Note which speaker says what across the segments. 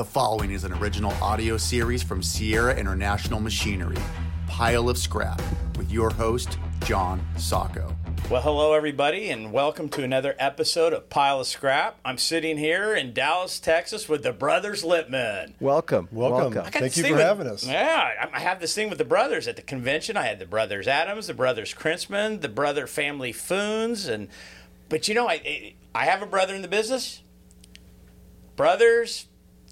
Speaker 1: The following is an original audio series from Sierra International Machinery, Pile of Scrap, with your host, John Sacco.
Speaker 2: Well, hello, everybody, and welcome to another episode of Pile of Scrap. I'm sitting here in Dallas, Texas with the Brothers Litman.
Speaker 3: Welcome.
Speaker 4: Welcome.
Speaker 2: I
Speaker 4: Thank you for
Speaker 2: with-
Speaker 4: having us.
Speaker 2: Yeah, I I have this thing with the brothers at the convention. I had the brothers Adams, the brothers Krinsman, the brother family Foons, and but you know, I I have a brother in the business. Brothers,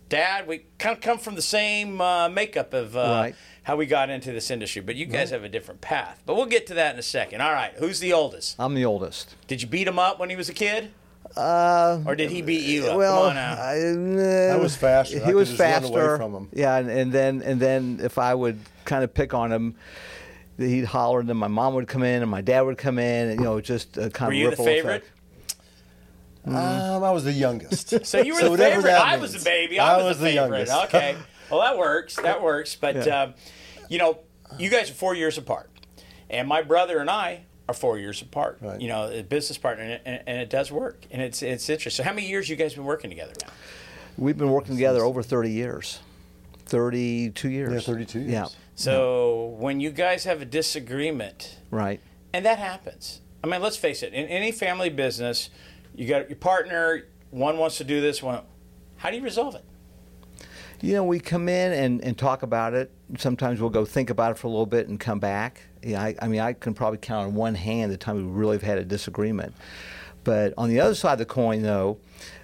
Speaker 2: dad, we kind of come from the same uh, makeup of uh,
Speaker 3: Right.
Speaker 2: how we got into this industry, but you guys have a different path. But we'll get to that in a second. All right, who's the oldest?
Speaker 3: I'm the oldest.
Speaker 2: Did you beat him up when he was a kid?
Speaker 3: Uh,
Speaker 2: Or did he beat you up?
Speaker 3: well,
Speaker 2: Come on now.
Speaker 3: I, uh,
Speaker 4: I was faster.
Speaker 3: He
Speaker 4: could
Speaker 3: was faster.
Speaker 4: from him.
Speaker 3: Yeah, and, and then and then if I would kind of pick on him, he'd holler, and then my mom would come in, and my dad would come in, and you know, just a kind
Speaker 2: Were
Speaker 3: of
Speaker 2: you the
Speaker 3: ripple
Speaker 2: favorite?
Speaker 3: effect.
Speaker 4: Um, I was the youngest.
Speaker 2: So you were the
Speaker 4: whatever
Speaker 2: favorite.
Speaker 4: that
Speaker 2: I was the baby. I,
Speaker 4: I
Speaker 2: was, the favorite.
Speaker 4: youngest.
Speaker 2: Okay. Well, that works. That works. But
Speaker 3: Yeah.
Speaker 2: um, you know, you guys are four years apart, and my brother and I are four years apart.
Speaker 4: Right.
Speaker 2: You know, a business partner, and, and, and it does work, and it's it's interesting. So, how many years you guys been working together now?
Speaker 3: We've been working together over 30 years, 32 years.
Speaker 4: Yeah, 32 years.
Speaker 3: Yeah,
Speaker 2: So, when you guys have a disagreement,
Speaker 3: right.
Speaker 2: and that happens. I mean, let's face it. In any family business, you got your partner. One wants to do this. One. How do you resolve it?
Speaker 3: You know, we come in and, and talk about it. Sometimes we'll go think about it for a little bit and come back. Yeah, I, I mean, I can probably count on one hand the time we really have had a disagreement. But on the other side of the coin, though,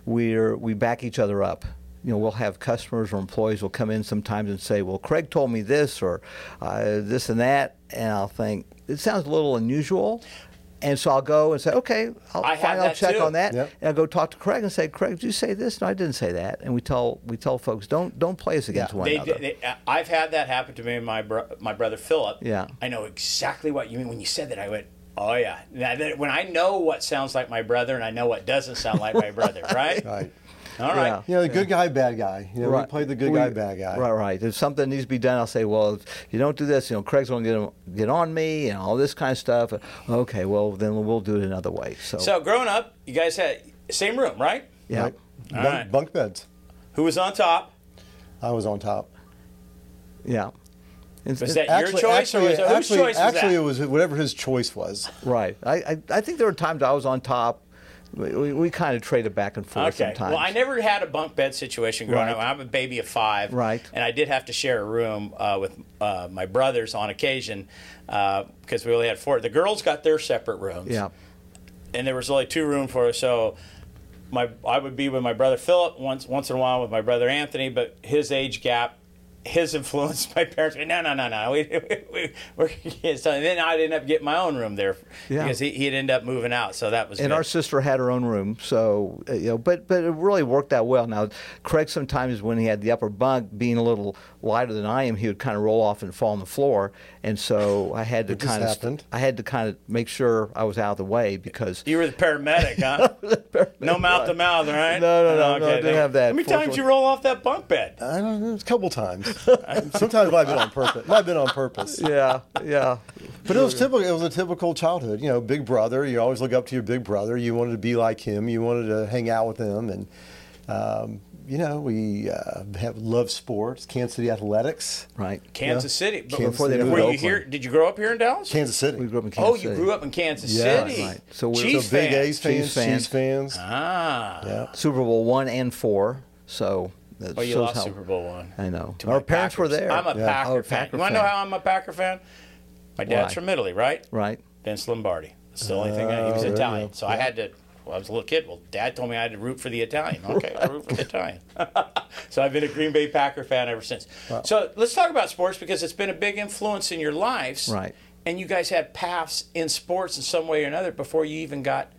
Speaker 3: we're we back each other up. You know, we'll have customers or employees will come in sometimes and say, "Well, Craig told me this or uh, this and that," and I'll think it sounds a little unusual. And so I'll go and say, okay, I'll,
Speaker 2: I
Speaker 3: fine, I'll check
Speaker 2: too.
Speaker 3: on that.
Speaker 4: Yep.
Speaker 3: And I'll go talk to Craig and say, Craig, did you say this? No, I didn't say that. And we tell we tell folks, don't don't play us against
Speaker 4: Yeah.
Speaker 3: one
Speaker 2: They,
Speaker 3: another.
Speaker 2: they, uh, I've had that happen to me and my bro- my brother Philip.
Speaker 3: Yeah.
Speaker 2: I know exactly what you mean when you said that. I went, oh yeah. Now, that- when I know what sounds like my brother and I know what doesn't sound like my brother, right?
Speaker 4: Right.
Speaker 2: All right.
Speaker 3: Yeah.
Speaker 4: You know, the good guy, bad guy. You know, we play the good
Speaker 3: We-
Speaker 4: guy, bad guy.
Speaker 3: Right, right. If something needs to be done, I'll say, well, if you don't do this, you know, Craig's going to get get on me and all this kind of stuff. Okay, well, then we'll do it another way. So,
Speaker 2: So growing up, you guys had same room, right?
Speaker 3: yeah,
Speaker 4: Right. Bunk,
Speaker 2: right.
Speaker 4: bunk beds.
Speaker 2: Who was on top?
Speaker 4: I was on top.
Speaker 3: yeah. It's-
Speaker 2: Was
Speaker 3: it's-
Speaker 2: that your choice or was it, whose
Speaker 4: actually,
Speaker 2: choice was
Speaker 4: actually
Speaker 2: that?
Speaker 4: it was whatever his choice was.
Speaker 3: right. I, I I think there were times I was on top. We, we, kind of traded back and forth
Speaker 2: Okay.
Speaker 3: sometimes.
Speaker 2: Well, I never had a bunk bed situation growing
Speaker 3: Right.
Speaker 2: up. I'm a baby of five.
Speaker 3: Right.
Speaker 2: And I did have to share a room uh, with uh, my brothers on occasion because we only had four. The girls got their separate rooms.
Speaker 3: Yeah.
Speaker 2: and there was only two room for us. So my I would be with my brother Philip once once in a while with my brother Anthony, but his age gap, his influence, my parents were no no no no we, we, we're kids. So then I'd end up getting my own room there
Speaker 3: Yeah.
Speaker 2: because he, he'd end up moving out. So that was
Speaker 3: and
Speaker 2: good.
Speaker 3: our sister had her own room, so uh, you know, but but it really worked out well. Now, Craig sometimes when he had the upper bunk, being a little lighter than I am, he would kind of roll off and fall on the floor, and so I had to
Speaker 4: It just
Speaker 3: kind of. I had to kind of make sure I was out of the way because
Speaker 2: you were the paramedic, huh? no mouth to mouth, right?
Speaker 3: No, no, no, no, I didn't have that,
Speaker 2: How many times you roll off that bunk bed?
Speaker 4: I don't know, a couple times. Sometimes it might have been on purpose. Might have been on purpose.
Speaker 3: yeah, yeah,
Speaker 4: But it was typical. It was a typical childhood. You know, big brother. You always look up to your big brother. You wanted to be like him. You wanted to hang out with him, and um, you know, we uh, have love sports. Kansas City athletics.
Speaker 3: right.
Speaker 2: Kansas City. But
Speaker 4: Kansas
Speaker 3: Before they
Speaker 4: City
Speaker 3: moved
Speaker 2: were
Speaker 3: to
Speaker 2: you
Speaker 3: Oakland.
Speaker 2: here? Did you grow up here in Dallas?
Speaker 4: Kansas City.
Speaker 3: We grew up in Kansas City.
Speaker 2: Oh, you grew up in Kansas
Speaker 4: Yes.
Speaker 2: City.
Speaker 3: Right. So we're-
Speaker 2: Chiefs
Speaker 4: so big. A's fans,
Speaker 3: Chiefs fans.
Speaker 4: Chiefs fans.
Speaker 2: Ah.
Speaker 4: Yeah.
Speaker 3: Super Bowl one and four. So that
Speaker 2: Oh, you lost
Speaker 3: how-
Speaker 2: Super Bowl one.
Speaker 3: I know. Our parents were there.
Speaker 2: I'm a
Speaker 4: Yeah.
Speaker 2: Packer
Speaker 3: Oh,
Speaker 2: fan.
Speaker 3: Packer
Speaker 2: you want to know how I'm a Packer fan? My dad's
Speaker 3: Why?
Speaker 2: from Italy, right?
Speaker 3: Right.
Speaker 2: Vince Lombardi. That's the only thing. I, he oh, was
Speaker 4: Oh, you
Speaker 2: Italian, so I had to. Well, I was a little kid. Well, Dad told me I had to root for the Italian. Okay, I root for the Italian. so I've been a Green Bay Packer fan ever since. So let's talk about sports because it's been a big influence in your lives.
Speaker 3: Right.
Speaker 2: And you guys had paths in sports in some way or another before you even got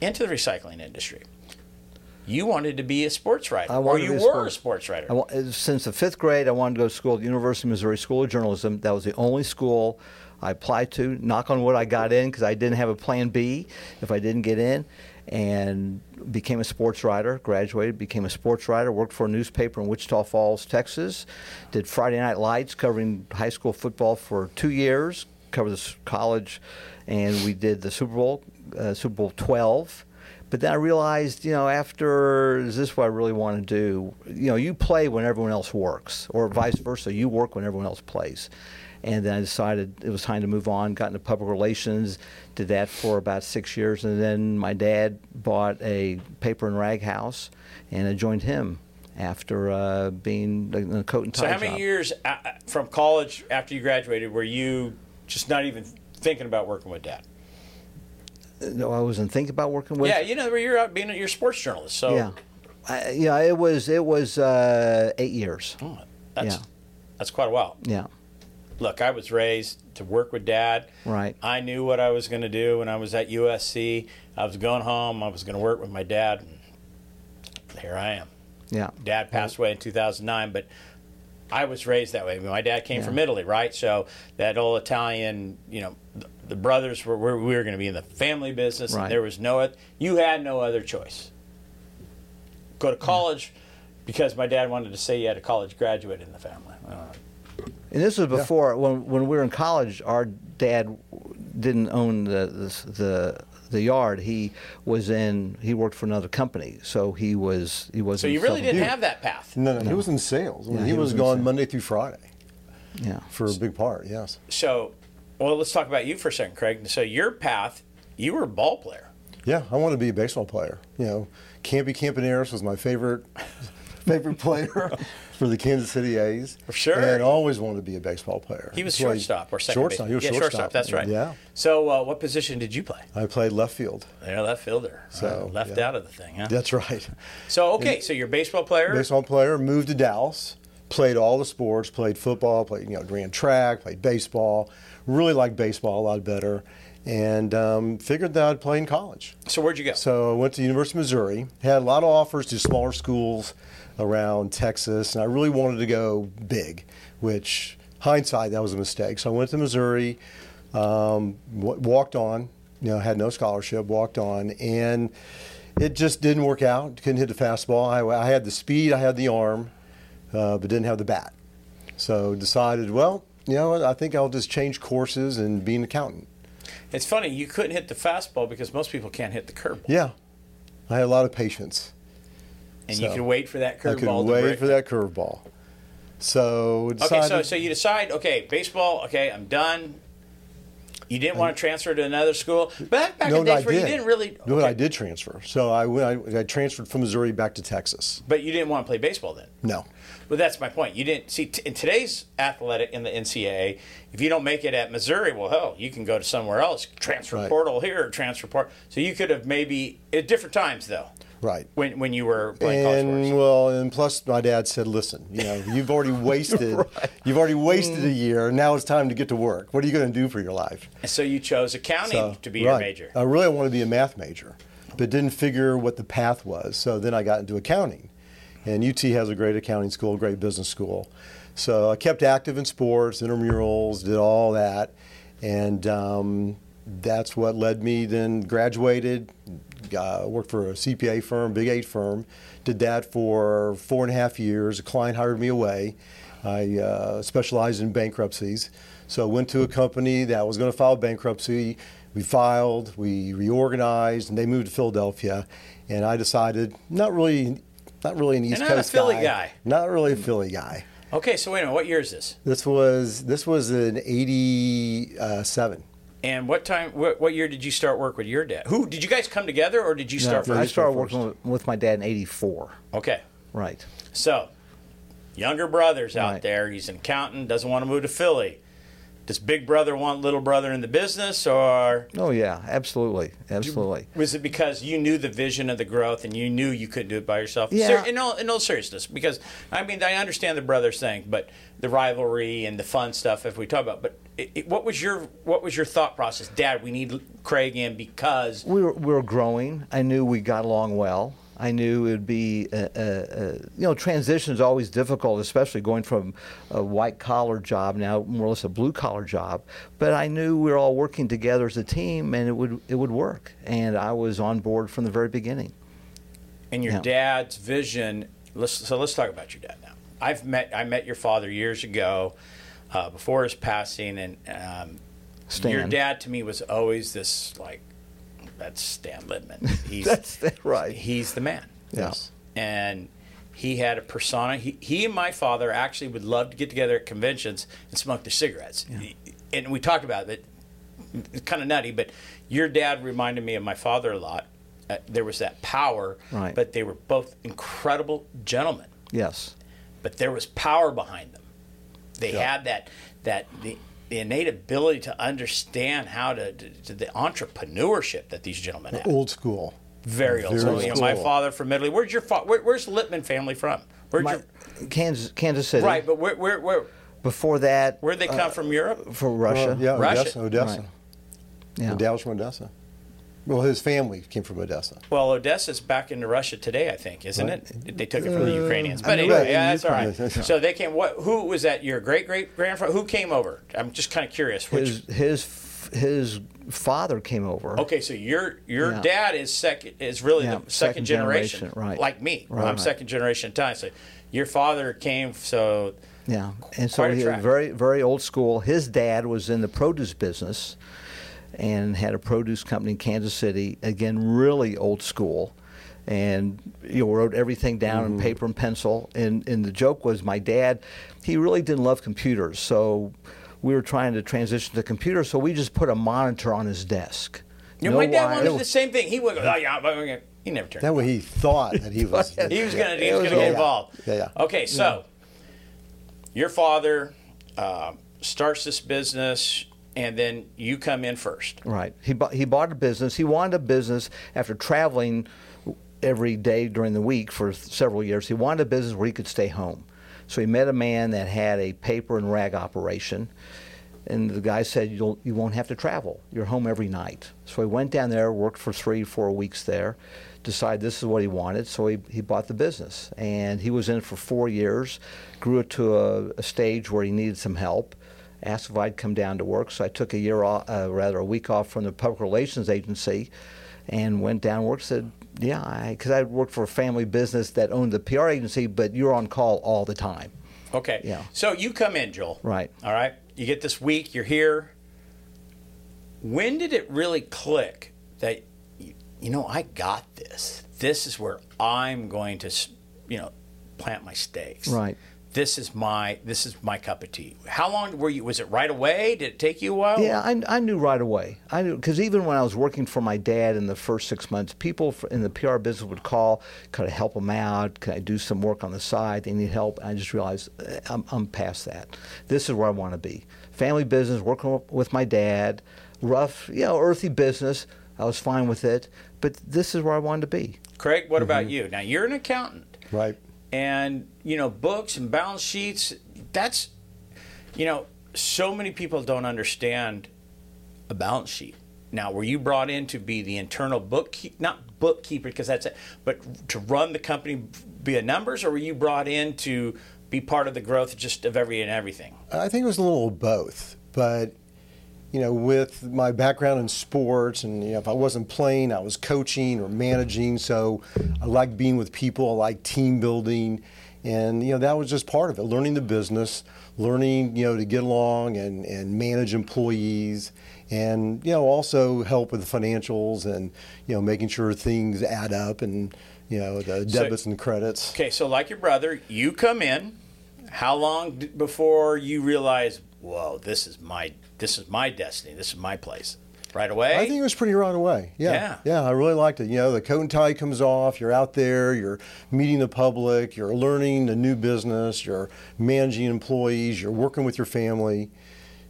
Speaker 2: into the recycling industry. You wanted to be a sports writer,
Speaker 3: I
Speaker 2: or
Speaker 3: wanted
Speaker 2: you
Speaker 3: to be a
Speaker 2: were
Speaker 3: sports-
Speaker 2: a sports writer.
Speaker 3: I since the fifth grade, I wanted to go to school at the University of Missouri School of Journalism. That was the only school I applied to. Knock on wood, I got in because I didn't have a plan B if I didn't get in, and became a sports writer. Graduated, became a sports writer. Worked for a newspaper in Wichita Falls, Texas. Did Friday Night Lights covering high school football for two years. Covered the college, and we did the Super Bowl, uh, Super Bowl 12 But then I realized, you know, after is this what I really want to do? You know, you play when everyone else works, or vice versa. You work when everyone else plays. And then I decided it was time to move on. Got into public relations, did that for about six years, and then my dad bought a paper and rag house, and I joined him after uh, being in a coat and tie
Speaker 2: So how many
Speaker 3: job.
Speaker 2: years uh, from college after you graduated were you just not even thinking about working with dad?
Speaker 3: No, I wasn't thinking about working with.
Speaker 2: yeah, you know, you're out being your sports journalist. So
Speaker 3: yeah, I, yeah. It was it was uh, eight years.
Speaker 2: Oh, that's
Speaker 3: Yeah.
Speaker 2: that's quite a while.
Speaker 3: Yeah,
Speaker 2: Look, I was raised to work with dad.
Speaker 3: Right.
Speaker 2: I knew what I was going to do when I was at USC. I was going home. I was going to work with my dad. And here I am.
Speaker 3: yeah,
Speaker 2: Dad passed away in 2009, but I was raised that way. My dad came
Speaker 3: Yeah.
Speaker 2: from Italy, right? So that old Italian, you know, the, the brothers were, were we were going to be in the family business,
Speaker 3: Right.
Speaker 2: and there was no oth- you had no other choice. Go to college because my dad wanted to say you had a college graduate in the family. Uh,
Speaker 3: And this was before when when we were in college. Our dad didn't own the the the, the yard. He was in. He worked for another company, so he was he was.
Speaker 2: so you really didn't have that path.
Speaker 4: No, no, no. he was in sales. I mean,
Speaker 3: Yeah,
Speaker 4: he,
Speaker 3: he
Speaker 4: was,
Speaker 3: was
Speaker 4: gone
Speaker 3: sales.
Speaker 4: Monday through Friday
Speaker 3: Yeah.
Speaker 4: for a big part. Yes.
Speaker 2: So, well, let's talk about you for a second, Craig. So your path, you were a ball player.
Speaker 4: Yeah, I wanted to be a baseball player. You know, Campy Campaneris was my favorite favorite player for the Kansas City A's.
Speaker 2: For sure.
Speaker 4: And I always wanted to be a baseball player.
Speaker 2: He was shortstop or second
Speaker 4: shortstop.
Speaker 2: base.
Speaker 4: He was
Speaker 2: yeah,
Speaker 4: shortstop.
Speaker 2: That's right.
Speaker 4: Yeah.
Speaker 2: So, uh, what position did you play?
Speaker 4: I played left field.
Speaker 2: They're left fielder.
Speaker 4: So,
Speaker 2: Uh, left
Speaker 4: yeah.
Speaker 2: out of the thing, huh?
Speaker 4: That's right.
Speaker 2: So okay, so you're a baseball player.
Speaker 4: baseball player, moved to Dallas, played all the sports, played football, played you know ran track, played baseball. Really liked baseball a lot better, and um, figured that I'd play in college.
Speaker 2: So where'd you go?
Speaker 4: So I went to the University of Missouri. Had a lot of offers to smaller schools around Texas, and I really wanted to go big, which hindsight that was a mistake. So I went to Missouri, um, w- walked on. You know, had no scholarship, walked on, and it just didn't work out. Couldn't hit the fastball. I, I had the speed, I had the arm, uh, but didn't have the bat. So decided, well, you know, I think I'll just change courses and be an accountant.
Speaker 2: It's funny you couldn't hit the fastball because most people can't hit the curveball,
Speaker 4: Yeah, I had a lot of patience.
Speaker 2: and you
Speaker 4: so,
Speaker 2: can wait for that curveball.
Speaker 4: I could wait
Speaker 2: break.
Speaker 4: for that curveball. So
Speaker 2: Okay, so so you decide, okay, baseball, okay, I'm done. You didn't want to transfer to another school, but back, back
Speaker 4: no,
Speaker 2: in days where
Speaker 4: did.
Speaker 2: you didn't really.
Speaker 4: No,
Speaker 2: okay,
Speaker 4: I did transfer. So I went. I, I transferred from Missouri back to Texas.
Speaker 2: But you didn't want to play baseball then.
Speaker 4: No,
Speaker 2: Well, that's my point. You didn't see t- in today's athletic in the NCAA. If you don't make it at Missouri, well, hell, you can go to somewhere else. Transfer
Speaker 4: Right.
Speaker 2: portal here, transfer portal. So you could have maybe at different times though.
Speaker 4: Right.
Speaker 2: When when you were playing college
Speaker 4: And well, and plus my dad said, "Listen, you know, you've already wasted, you've already wasted a year. Now it's time to get to work. What are you going to do for your life?"
Speaker 2: And so you chose accounting
Speaker 4: So,
Speaker 2: to be your
Speaker 4: right.
Speaker 2: major.
Speaker 4: I really wanted to be a math major, but didn't figure what the path was. So then I got into accounting, and UT has a great accounting school, great business school. So I kept active in sports, intramurals, did all that, and um, that's what led me. Then graduated, uh, worked for a CPA firm, Big Eight firm. Did that for four and a half years. A client hired me away. I uh, specialized in bankruptcies. So I went to a company that was going to file bankruptcy. We filed, we reorganized, and they moved to Philadelphia. And I decided not really, not really an East
Speaker 2: not a
Speaker 4: Coast
Speaker 2: Philly guy.
Speaker 4: Not really a Philly guy.
Speaker 2: Okay, so wait a minute. What year is this?
Speaker 4: This was this was in '87.
Speaker 2: And what time? What, what year did you start work with your dad? Who did you guys come together, or did you start
Speaker 3: I
Speaker 2: first?
Speaker 3: started working with, with my dad in '84.
Speaker 2: Okay,
Speaker 3: Right.
Speaker 2: so younger brother's out
Speaker 3: Right.
Speaker 2: there. He's an accountant. Doesn't want to move to Philly. Does big brother want little brother in the business, or
Speaker 3: Oh yeah, absolutely, absolutely.
Speaker 2: was it because you knew the vision of the growth and you knew you couldn't do it by yourself?
Speaker 3: Yeah.
Speaker 2: Ser- in all in all seriousness, because I mean I understand the brothers thing, but the rivalry and the fun stuff, if we talk about, but it, it, what was your what was your thought process, Dad? We need Craig in because
Speaker 3: We were we were growing. I knew we got along well. I knew it would be, a, a, a, you know, transition is always difficult, especially going from a white collar job now more or less a blue collar job. But I knew we were all working together as a team, and it would it would work. And I was on board from the very beginning.
Speaker 2: and your
Speaker 3: Yeah.
Speaker 2: dad's vision. Let's, so let's talk about your dad now. I've met I met your father years ago, uh, before his passing, and um,
Speaker 3: Stan.
Speaker 2: your dad to me was always this like that's Stan Litman. He's
Speaker 3: That's right.
Speaker 2: He's the man.
Speaker 4: Yes.
Speaker 2: and he had a persona. He, he and my father actually would love to get together at conventions and smoke their cigarettes. And we talked about it. It's kind of nutty, but your dad reminded me of my father a lot. Uh, there was that power,
Speaker 3: Right.
Speaker 2: but they were both incredible gentlemen.
Speaker 3: Yes.
Speaker 2: But there was power behind them. They
Speaker 4: Yeah.
Speaker 2: had that that the, the innate ability to understand how to, to, to the entrepreneurship that these gentlemen had.
Speaker 4: Old school.
Speaker 2: Very old.
Speaker 4: Very
Speaker 2: So,
Speaker 4: old
Speaker 2: you know, my father from Italy. Where's your fa- where, Where's the Litman family from? Where'd
Speaker 3: My,
Speaker 2: your,
Speaker 3: Kansas, Kansas City.
Speaker 2: right, but where, where, where,
Speaker 3: Before that,
Speaker 2: where'd they come from? Europe.
Speaker 3: From Russia.
Speaker 4: Uh, yeah,
Speaker 2: Russia.
Speaker 4: Odessa. Odessa.
Speaker 3: Right. Yeah.
Speaker 4: Dad was from Odessa. Well, his family came from Odessa.
Speaker 2: Well, Odessa's back into Russia today, I think, isn't it? They took it from the uh, Ukrainians, but anyway,
Speaker 4: that.
Speaker 2: yeah, that's all right. So they came. What? Who was that? Your great great grandfather? Who came over? I'm just kind of curious. Which,
Speaker 3: His his his father came over.
Speaker 2: okay, so your your
Speaker 3: Yeah.
Speaker 2: dad is second is really
Speaker 3: Yeah,
Speaker 2: the second,
Speaker 3: second
Speaker 2: generation,
Speaker 3: generation, right.
Speaker 2: Like me,
Speaker 3: Right.
Speaker 2: I'm second generation Italian. So your father came. So
Speaker 3: Yeah, and so
Speaker 2: Quite a
Speaker 3: he
Speaker 2: track.
Speaker 3: was very very old school. His dad was in the produce business, and had a produce company in Kansas City. Again, really old school, and you know wrote everything down
Speaker 2: Mm-hmm.
Speaker 3: in paper and pencil. And and the joke was my dad, he really didn't love computers, so we were trying to transition to computers, so we just put a monitor on his desk.
Speaker 2: you know,
Speaker 3: No
Speaker 2: my dad
Speaker 3: wire-
Speaker 2: wanted the same thing. He would go, oh yeah, but we're he never turned.
Speaker 4: That way he thought that he was.
Speaker 2: He was gonna. He
Speaker 3: It
Speaker 2: was
Speaker 3: was
Speaker 2: gonna get involved.
Speaker 4: Yeah, yeah.
Speaker 2: Okay, so your father uh, starts this business, and then you come in first.
Speaker 3: Right. He bought, he bought a business. He wanted a business after traveling every day during the week for several years. He wanted a business where he could stay home. So he met a man that had a paper and rag operation. And the guy said, You'll, You won't have to travel. You're home every night. So he went down there, worked for three, four weeks there, decided this is what he wanted. So he, he bought the business. And he was in it for four years, grew it to a, a stage where he needed some help asked if I'd come down to work. So I took a year off, uh, rather a week off from the public relations agency, and went down and worked. Said, yeah, because I, worked for a family business that owned the PR agency, but you're on call all the time.
Speaker 2: Okay.
Speaker 3: Yeah.
Speaker 2: So you come in, Joel.
Speaker 3: Right.
Speaker 2: All right. You get this week. You're here. When did it really click that you, you know I got this? This is where I'm going to, you know, plant my stakes.
Speaker 3: Right.
Speaker 2: This is my this is my cup of tea. How long were you? Was it right away? Did it take you a while?
Speaker 3: Yeah, I, I knew right away. I knew because even when I was working for my dad in the first six months, people in the PR business would call, could I help them out? Could I do some work on the side? They need help. I just realized eh, I'm, I'm past that. This is where I want to be. Family business, working with my dad, rough, you know, earthy business. I was fine with it, but this is where I wanted to be.
Speaker 2: Craig, what about
Speaker 3: Mm-hmm.
Speaker 2: you? Now you're an accountant.
Speaker 4: Right.
Speaker 2: And you know books and balance sheets that's you know so many people don't understand a balance sheet. Now were you brought in to be the internal bookkeeper not bookkeeper because that's it but to run the company via numbers or were you brought in to be part of the growth just of every and everything?
Speaker 4: I think it was a little of both, but you know, with my background in sports, and you know, if I wasn't playing, I was coaching or managing. So I like being with people. I like team building, and you know, that was just part of it. Learning the business, learning you know to get along and and manage employees, and you know also help with the financials and you know making sure things add up and you know the
Speaker 2: So-
Speaker 4: debits and credits.
Speaker 2: okay so like your brother you come in how long before you realize whoa this is my this is my destiny this is my place right away
Speaker 4: I think it was pretty right away. Yeah.
Speaker 2: Yeah.
Speaker 4: yeah. I really liked it. You know, the coat and tie comes off, you're out there, you're meeting the public, you're learning a new business, you're managing employees, you're working with your family.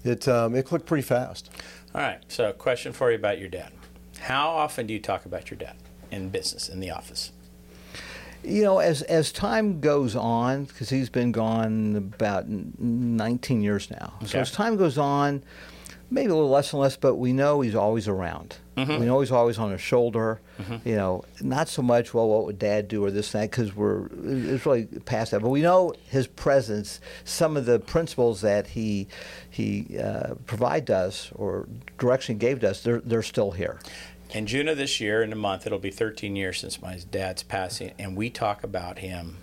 Speaker 4: It, um, it clicked pretty fast.
Speaker 2: All right. So, question for you about your dad. How often do you talk about your dad in business, in the office?
Speaker 3: You know, as as time goes on, because he's been gone about 19 years now. So as time goes on, maybe a little less and less, but we know he's always around. We know he's always on our shoulder. You know, not so much. Well, what would Dad do or this and that? Because we're it's really past that. But we know his presence. Some of the principles that he he uh, provided us or direction he gave to us, they're they're still here.
Speaker 2: In June of this year, in a month, it'll be 13 years since my dad's passing, and we talk about him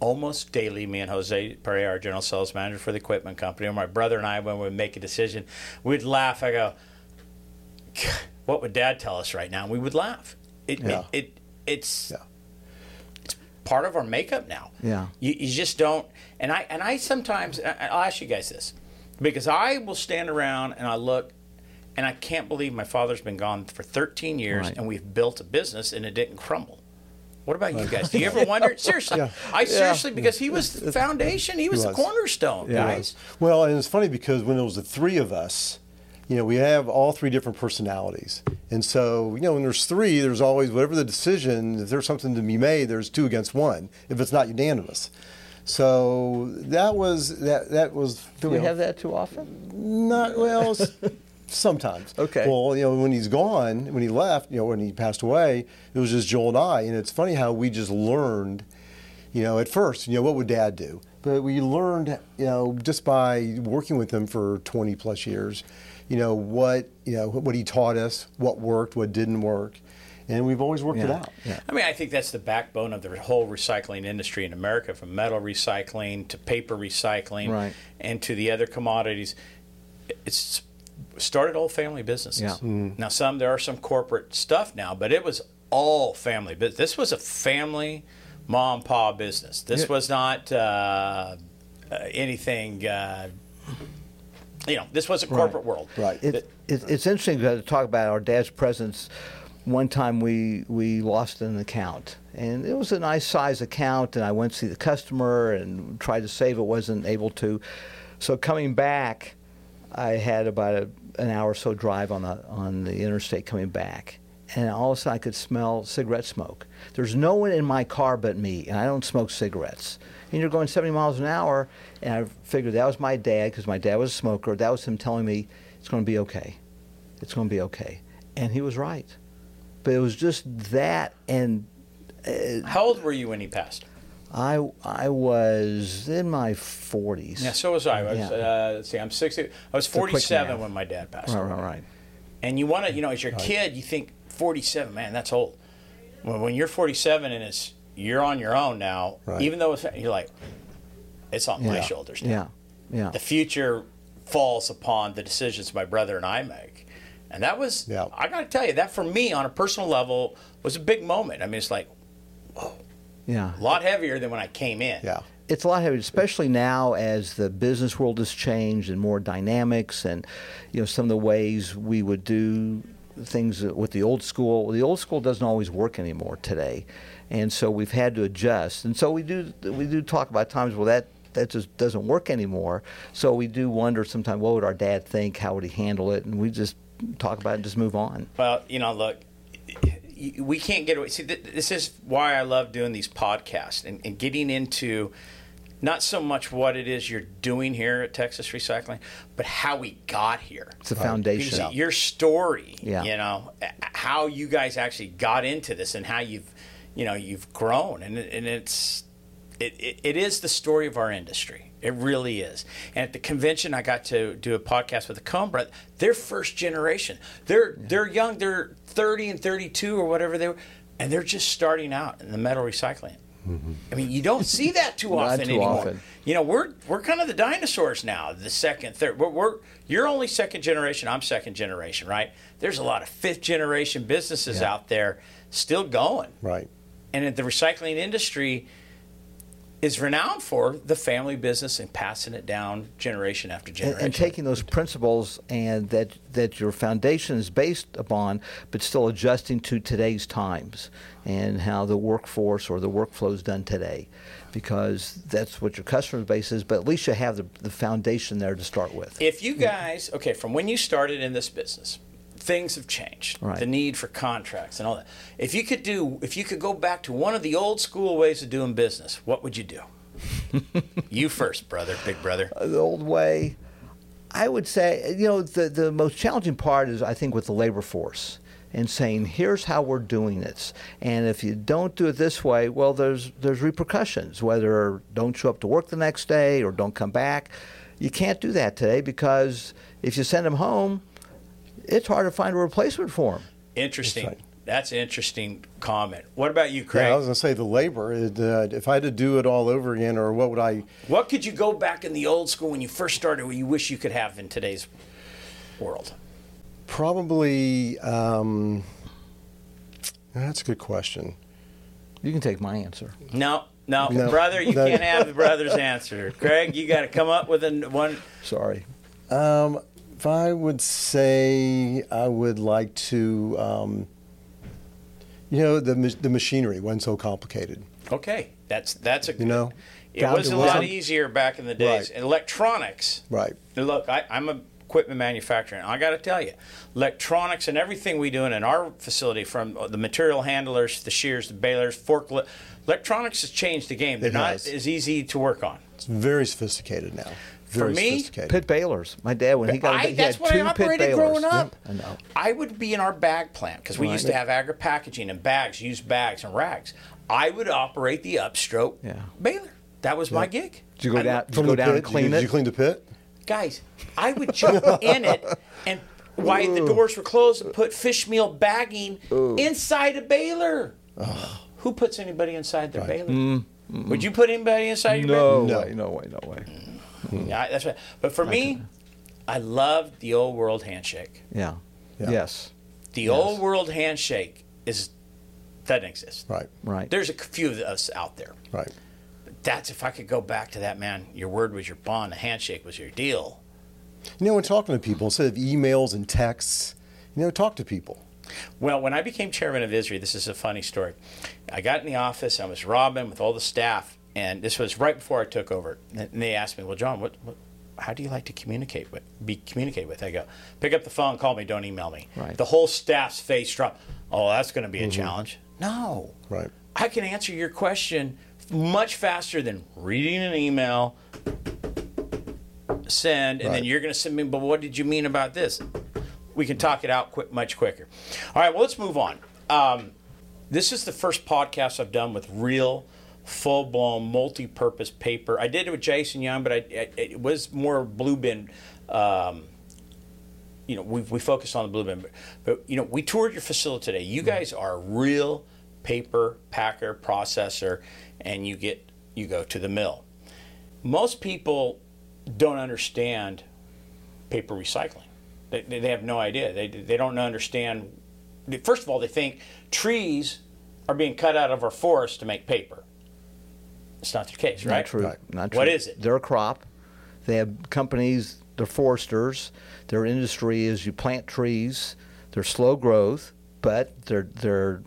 Speaker 2: almost daily. Me and Jose Pereira, our general sales manager for the equipment company, or my brother and I, when we make a decision, we'd laugh. I go, what would Dad tell us right now? And we would laugh. It,
Speaker 4: Yeah.
Speaker 2: it, it it's
Speaker 4: Yeah.
Speaker 2: it's part of our makeup now.
Speaker 3: Yeah.
Speaker 2: You, you just don't. And I and I sometimes I'll ask you guys this because I will stand around and I look. And I can't believe my father's been gone for 13 years,
Speaker 3: Right.
Speaker 2: and we've built a business and it didn't crumble. What about you guys? Do you ever wonder? Seriously,
Speaker 4: Yeah.
Speaker 2: I seriously because he was the foundation. He was the
Speaker 4: was.
Speaker 2: cornerstone,
Speaker 3: Yeah.
Speaker 2: guys.
Speaker 4: Well, and it's funny because when it was the three of us, you know, we have all three different personalities. And so, you know, when there's three, there's always whatever the decision, if there's something to be made, there's two against one, if it's not unanimous. So that was that that was
Speaker 3: Do we
Speaker 4: know,
Speaker 3: have that too often?
Speaker 4: not well s- sometimes.
Speaker 3: Okay.
Speaker 4: Well, you know, when he's gone, when he left, you know, when he passed away, it was just Joel and I. And it's funny how we just learned, you know, at first, you know, what would dad do? But we learned, you know, just by working with him for 20 plus years, you know, what, you know, what he taught us, what worked, what didn't work. And we've always worked it out.
Speaker 3: Yeah.
Speaker 2: I mean, I think that's the backbone of the whole recycling industry in America, from metal recycling to paper recycling,
Speaker 3: Right.
Speaker 2: and to the other commodities. It's started all family businesses.
Speaker 3: Yeah.
Speaker 2: Now, some there are some corporate stuff now, but it was all family. But this was a family mom pa business. This
Speaker 3: Yeah.
Speaker 2: was not uh, uh, anything. Uh, you know, this was a corporate world.
Speaker 4: Right.
Speaker 3: It, it, it's interesting to talk about our dad's presence. One time we, we lost an account, and it was a nice size account, and I went to see the customer and tried to save it, wasn't able to. So coming back, I had about a, an hour or so drive on the on the interstate coming back, and all of a sudden I could smell cigarette smoke. There's no one in my car but me, and I don't smoke cigarettes. And you're going 70 miles an hour, and I figured that was my dad because my dad was a smoker. That was him telling me it's going to be okay, it's going to be okay, and he was right. But it was just that, and uh,
Speaker 2: How old were you when he passed?
Speaker 3: I I was in my 40s.
Speaker 2: Yeah, so was I. I was,
Speaker 3: Yeah.
Speaker 2: uh, let's see, I'm 60. I was 47 when my dad passed.
Speaker 3: Right,
Speaker 2: away.
Speaker 3: right, right.
Speaker 2: And you want to, you know, as your kid, you think 47, man, that's old. When, when you're 47 and it's you're on your own now,
Speaker 4: Right.
Speaker 2: even though it's, you're like, it's on my shoulders now.
Speaker 3: Yeah, yeah.
Speaker 2: The future falls upon the decisions my brother and I make. And that was,
Speaker 4: Yeah.
Speaker 2: I got to tell you, that for me on a personal level was a big moment. I mean, it's like
Speaker 3: yeah.
Speaker 2: a lot heavier than when I came in.
Speaker 4: Yeah.
Speaker 3: It's a lot heavier, especially now as the business world has changed and more dynamics, and you know some of the ways we would do things with the old school. The old school doesn't always work anymore today, and so we've had to adjust. And so we do we do talk about times where that that just doesn't work anymore. So we do wonder sometimes what would our dad think? How would he handle it? And we just talk about it and just move on.
Speaker 2: Well, you know, look, y- we can't get away. See, th- this is why I love doing these podcasts and, and getting into not so much what it is you're doing here at Texas Recycling, but how we got here.
Speaker 3: It's a
Speaker 2: Because
Speaker 3: foundation.
Speaker 2: your story,
Speaker 3: Yeah.
Speaker 2: you know, how you guys actually got into this and how you've, you know, you've grown, and and it's, it, it, it is the story of our industry. It really is. And at the convention, I got to do a podcast with the brothers. They're first generation. They're they're young. They're thirty and thirty two or whatever they were, and they're just starting out in the metal recycling. I mean, you don't see that too often
Speaker 3: too
Speaker 2: anymore.
Speaker 3: often.
Speaker 2: You know, we're we're kind of the dinosaurs now. The second, third. We're, we're you're only second generation. I'm second generation, right? There's a lot of fifth generation businesses
Speaker 3: Yeah.
Speaker 2: out there still going,
Speaker 4: Right.
Speaker 2: and in the recycling industry is renowned for the family business and passing it down generation after
Speaker 3: and,
Speaker 2: generation.
Speaker 3: and taking those principles and that that your foundation is based upon, but still adjusting to today's times and how the workforce or the workflow is done today, because that's what your customer base is. But at least you have the, the foundation there to start with.
Speaker 2: if you guys, okay, from when you started in this business, things have changed.
Speaker 3: Right.
Speaker 2: The need for contracts and all that. If you could do, if you could go back to one of the old school ways of doing business, what would you do? you first, brother, big brother.
Speaker 3: Uh, the old way. I would say, you know, the, the most challenging part is, I think, with the labor force and saying, here's how we're doing this. And if you don't do it this way, well, there's, there's repercussions, whether don't show up to work the next day or don't come back. You can't do that today because if you send them home, it's hard to find a replacement for them.
Speaker 2: Interesting.
Speaker 4: That's.
Speaker 2: That's an interesting comment. What about you, Craig?
Speaker 4: Yeah, I was going to say the labor. It, uh, if I had to do it all over again, or what would I?
Speaker 2: what could you go back in the old school when you first started, what you wish you could have in today's world?
Speaker 4: Probably. Um, that's a good question.
Speaker 3: You can take my answer.
Speaker 2: No, no,
Speaker 4: No.
Speaker 2: brother, you
Speaker 4: No.
Speaker 2: can't have the brother's answer. Greg, you got to come up with a one.
Speaker 3: Sorry.
Speaker 4: Um, if I would say, I would like to. Um, you know, the the machinery wasn't so complicated.
Speaker 2: Okay, that's that's a
Speaker 4: You know,
Speaker 2: It was a lot easier back in the days.
Speaker 4: Right.
Speaker 2: Electronics.
Speaker 4: right?
Speaker 2: Look, I, I'm a equipment manufacturer. and I got to tell you, electronics and everything we do in our facility, from the material handlers, the shears, the balers, forklift, electronics has changed the game. They're
Speaker 4: It
Speaker 2: not
Speaker 4: has.
Speaker 2: as easy to work on.
Speaker 4: It's very sophisticated now. Very
Speaker 2: me.
Speaker 3: Pit balers. My dad, when he got,
Speaker 2: I,
Speaker 3: he
Speaker 2: that's
Speaker 3: had
Speaker 2: what
Speaker 3: two
Speaker 2: I
Speaker 3: pit
Speaker 2: operated
Speaker 3: balers.
Speaker 2: growing up.
Speaker 3: I know.
Speaker 2: I would be in our bag plant because we used to have agri packaging and bags, used bags and rags. I would operate the upstroke
Speaker 3: Yeah.
Speaker 2: baler. That was my gig.
Speaker 3: Did you go
Speaker 2: I-
Speaker 3: down? Did
Speaker 4: From
Speaker 3: you go down
Speaker 4: pit,
Speaker 3: and clean
Speaker 4: did,
Speaker 3: it?
Speaker 4: Did you clean the pit?
Speaker 2: guys, I would jump in it and while the doors were closed and put fish meal bagging inside a baler. Who puts anybody inside their baler? Mm, mm. Would you put anybody inside your
Speaker 3: no,
Speaker 4: No.
Speaker 3: way, no way, no way.
Speaker 2: Baler? Yeah, that's right. But for me, I love the old world handshake.
Speaker 3: Yeah.
Speaker 4: Yeah.
Speaker 3: Yes.
Speaker 2: The old world handshake is doesn't exist.
Speaker 4: Right.
Speaker 3: Right.
Speaker 2: There's a few of us out there.
Speaker 4: Right.
Speaker 2: That's if I could go back to that man. Your word was your bond. The handshake was your deal.
Speaker 4: You know, when talking to people, instead of emails and texts, you know, talk to people.
Speaker 2: Well, when I became chairman of ISRI, this is a funny story. I got in the office, I was robbing with all the staff, and this was right before I took over. And they asked me, "Well, John, what, what how do you like to communicate with? Be communicated with?" I go, "Pick up the phone, call me, don't email me."
Speaker 3: Right.
Speaker 2: The whole staff's face dropped. Oh, that's going to be a challenge. No.
Speaker 4: Right.
Speaker 2: I can answer your question much faster than reading an email, send, and then you're going to send me, but what did you mean about this? We can talk it out quick, much quicker. All right, well, let's move on. Um, this is the first podcast I've done with real, full blown, multi purpose paper. I did it with Jason Young, but I, it, it was more blue bin. Um, you know, we, we focused on the blue bin, but, but you know, we toured your facility today. You guys are real paper packer processor, and you get you go to the mill. Most people don't understand paper recycling. They, they they have no idea. They, they don't understand. First of all, they think trees are being cut out of our forests to make paper. It's not the case, right?
Speaker 3: Not true.
Speaker 4: Right.
Speaker 3: Not true.
Speaker 2: What is it?
Speaker 3: They're a crop. They have companies. They're foresters. Their industry is you plant trees. They're slow growth, but they're they're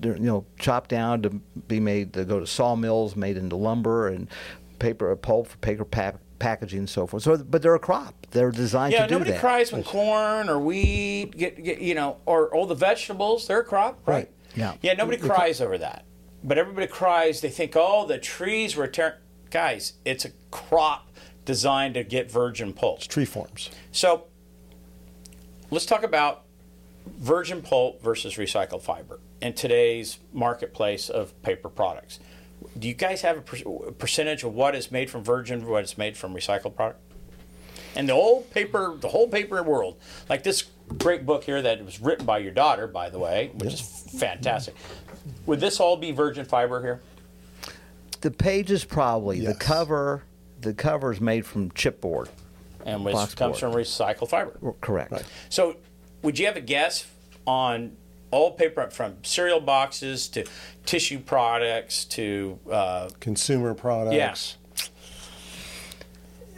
Speaker 3: they're you know chopped down to be made to go to sawmills, made into lumber and paper pulp for paper pa- packaging and so forth. So, but they're a crop. They're designed
Speaker 2: Yeah,
Speaker 3: to do that.
Speaker 2: Yeah, nobody cries when corn or wheat get, get you know, or all the vegetables. They're a crop, right?
Speaker 4: Right.
Speaker 3: Yeah.
Speaker 2: Yeah, nobody cries over that, but everybody cries. They think, oh, the trees were tearing. Guys, it's a crop designed to get virgin pulp.
Speaker 4: Tree forms.
Speaker 2: So, let's talk about virgin pulp versus recycled fiber in today's marketplace of paper products. Do you guys have a per- percentage of what is made from virgin, what is made from recycled product? And the whole paper, the whole paper world, like this great book here that was written by your daughter, by the way, which is fantastic. Would this all be virgin fiber here?
Speaker 3: The pages probably. The cover. The cover is made from chipboard.
Speaker 2: And which
Speaker 3: Box
Speaker 2: comes
Speaker 3: board.
Speaker 2: from recycled fiber.
Speaker 3: Correct.
Speaker 4: Right.
Speaker 2: So, would you have a guess on all paper from cereal boxes to tissue products to uh,
Speaker 4: Consumer products.
Speaker 2: yes,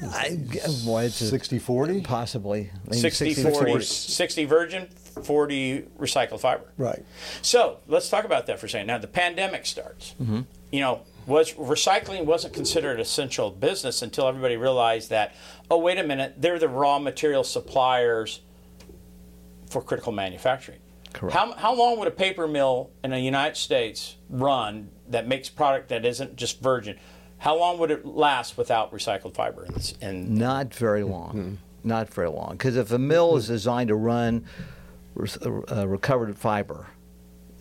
Speaker 3: I, well, it's
Speaker 4: 60 40?
Speaker 3: possibly Maybe
Speaker 2: 60,
Speaker 3: 60,
Speaker 2: 40, 60 virgin, 40 recycled fiber.
Speaker 4: Right.
Speaker 2: So let's talk about that for a second. Now the pandemic starts.
Speaker 3: Mm-hmm.
Speaker 2: You know, was recycling wasn't considered essential business until everybody realized that. Oh, wait a minute, they're the raw material suppliers for critical manufacturing.
Speaker 3: Correct.
Speaker 2: How, how long would a paper mill in the United States run that makes product that isn't just virgin? How long would it last without recycled fiber? In,
Speaker 3: Not very long. Not very long. Because if a mill is designed to run uh, recovered fiber,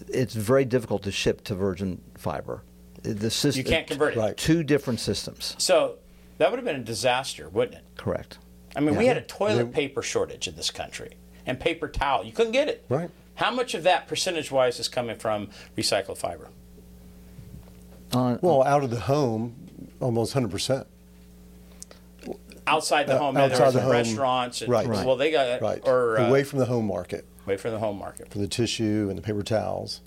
Speaker 3: it's very difficult to ship to virgin fiber. The system,
Speaker 2: you can't convert it.
Speaker 4: Right.
Speaker 3: Two different systems.
Speaker 2: So that would have been a disaster, wouldn't it?
Speaker 3: Correct.
Speaker 2: I mean, we had a toilet
Speaker 4: They-
Speaker 2: paper shortage in this country and paper towel. You couldn't get it.
Speaker 4: Right.
Speaker 2: How much of that percentage wise is coming from recycled fiber?
Speaker 3: On,
Speaker 4: Well, out of the home, almost 100%.
Speaker 2: outside the
Speaker 4: Uh,
Speaker 2: home,
Speaker 4: outside the home.
Speaker 2: restaurants. And,
Speaker 4: Right.
Speaker 2: Well, they got
Speaker 4: right
Speaker 2: or uh,
Speaker 4: away from the home market
Speaker 2: away from the home market.
Speaker 4: for the tissue and the paper towels.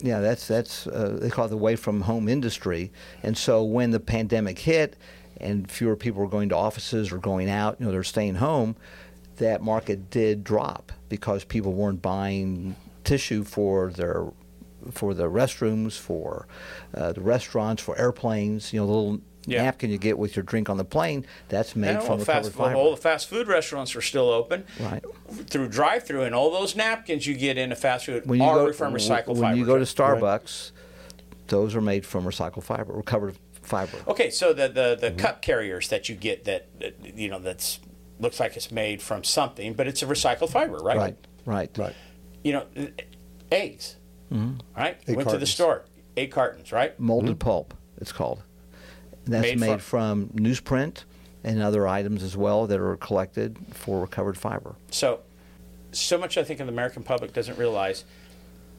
Speaker 3: Yeah, that's that's uh, they call it the away from home industry. And so when the pandemic hit, and fewer people were going to offices or going out, you know, they're staying home. That market did drop because people weren't buying tissue for their for the restrooms, for uh, the restaurants, for airplanes. You know, the little
Speaker 2: Yeah.
Speaker 3: napkin you get with your drink on the plane. That's made
Speaker 2: And
Speaker 3: from
Speaker 2: all,
Speaker 3: recovered
Speaker 2: fast,
Speaker 3: fiber.
Speaker 2: all the fast food restaurants are still open.
Speaker 3: Right.
Speaker 2: Through drive-through, and all those napkins you get in a fast food
Speaker 3: when you
Speaker 2: are
Speaker 3: go
Speaker 2: from recycled
Speaker 3: when
Speaker 2: fiber.
Speaker 3: you go to
Speaker 2: Joe.
Speaker 3: Starbucks, those are made from recycled fiber, recovered fiber.
Speaker 2: Okay, so the the,
Speaker 3: Mm-hmm.
Speaker 2: the cup carriers that you get that, that you know that's looks like it's made from something, but it's a recycled fiber, right?
Speaker 3: Right, right,
Speaker 4: Right.
Speaker 2: You know, eggs.
Speaker 3: Mm-hmm.
Speaker 2: Right.
Speaker 4: Egg
Speaker 2: Went to the store. Eight cartons. Right.
Speaker 3: Molded pulp, it's called. That's
Speaker 2: Made
Speaker 3: made,
Speaker 2: from-
Speaker 3: from newsprint and other items as well that are collected for recovered fiber.
Speaker 2: So, so much I think of the American public doesn't realize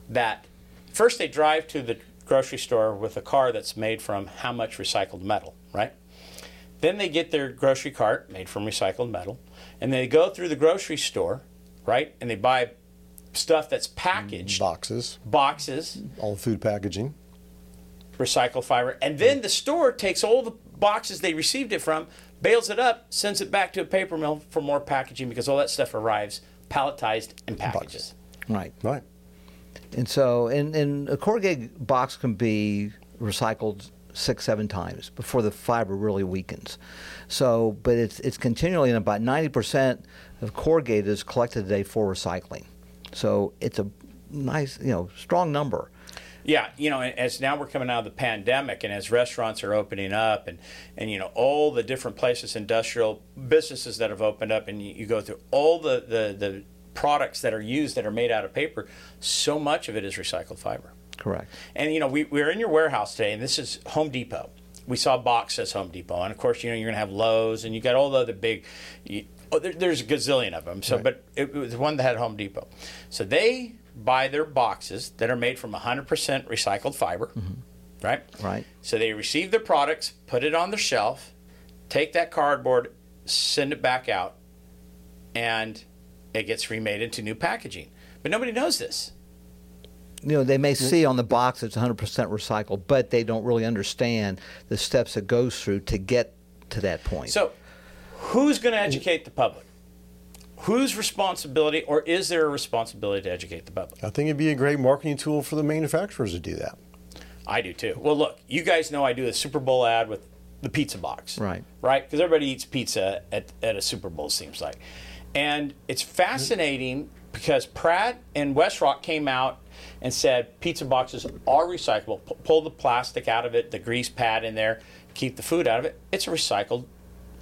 Speaker 2: that first they drive to the grocery store with a car that's made from how much recycled metal, right? Then they get their grocery cart made from recycled metal, and they go through the grocery store, right? And they buy stuff that's packaged,
Speaker 4: Boxes,
Speaker 2: boxes,
Speaker 4: all the food packaging.
Speaker 2: Recycled fiber, and then the store takes all the boxes they received it from, bales it up, sends it back to a paper mill for more packaging because all that stuff arrives palletized in packages.
Speaker 3: Right.
Speaker 4: Right.
Speaker 3: And so, and, and a corrugated box can be recycled six, seven times before the fiber really weakens. So, but it's it's continually, and about ninety percent of corrugated is collected today for recycling. So it's a nice, you know, strong number.
Speaker 2: Yeah, you know, as now we're coming out of the pandemic, and as restaurants are opening up, and and you know all the different places, industrial businesses that have opened up, and you, you go through all the, the the products that are used that are made out of paper, so much of it is recycled fiber.
Speaker 3: Correct.
Speaker 2: And you know, we, we were in your warehouse today, and this is Home Depot. We saw a box says Home Depot, and of course, you know, you're going to have Lowe's, and you got all the other big. You, oh, there, there's a gazillion of them. So, but it, it was one that had Home Depot. So they buy their boxes that are made from 100% recycled fiber, mm-hmm. right?
Speaker 3: Right.
Speaker 2: So they receive their products, put it on the shelf, take that cardboard, send it back out, and it gets remade into new packaging. But nobody knows this.
Speaker 3: you know, they may see on the box it's 100% recycled, but they don't really understand the steps it goes through to get to that point.
Speaker 2: So, who's going to educate the public? Whose responsibility, or is there a responsibility to educate the public?
Speaker 4: I think it'd be a great marketing tool for the manufacturers to do that.
Speaker 2: I do too. Well, look, you guys know I do a Super Bowl ad with the pizza box.
Speaker 3: Right.
Speaker 2: Right? Because everybody eats pizza at, at a Super Bowl, seems like. And it's fascinating because Pratt and Westrock came out and said pizza boxes are recyclable. P- pull the plastic out of it, the grease pad in there, keep the food out of it. It's a recycled.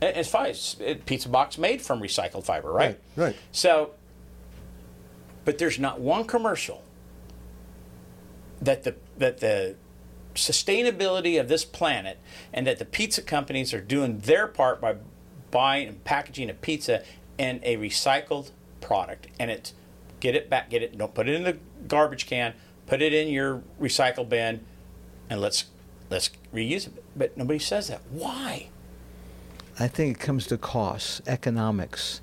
Speaker 2: It's fine. It's pizza box made from recycled fiber, right?
Speaker 4: Right, right.
Speaker 2: So, but there's not one commercial that the that the sustainability of this planet and that the pizza companies are doing their part by buying and packaging a pizza in a recycled product and it's get it back get it don't put it in the garbage can put it in your recycle bin and let's let's reuse it but nobody says that why
Speaker 3: I think it comes to costs, economics.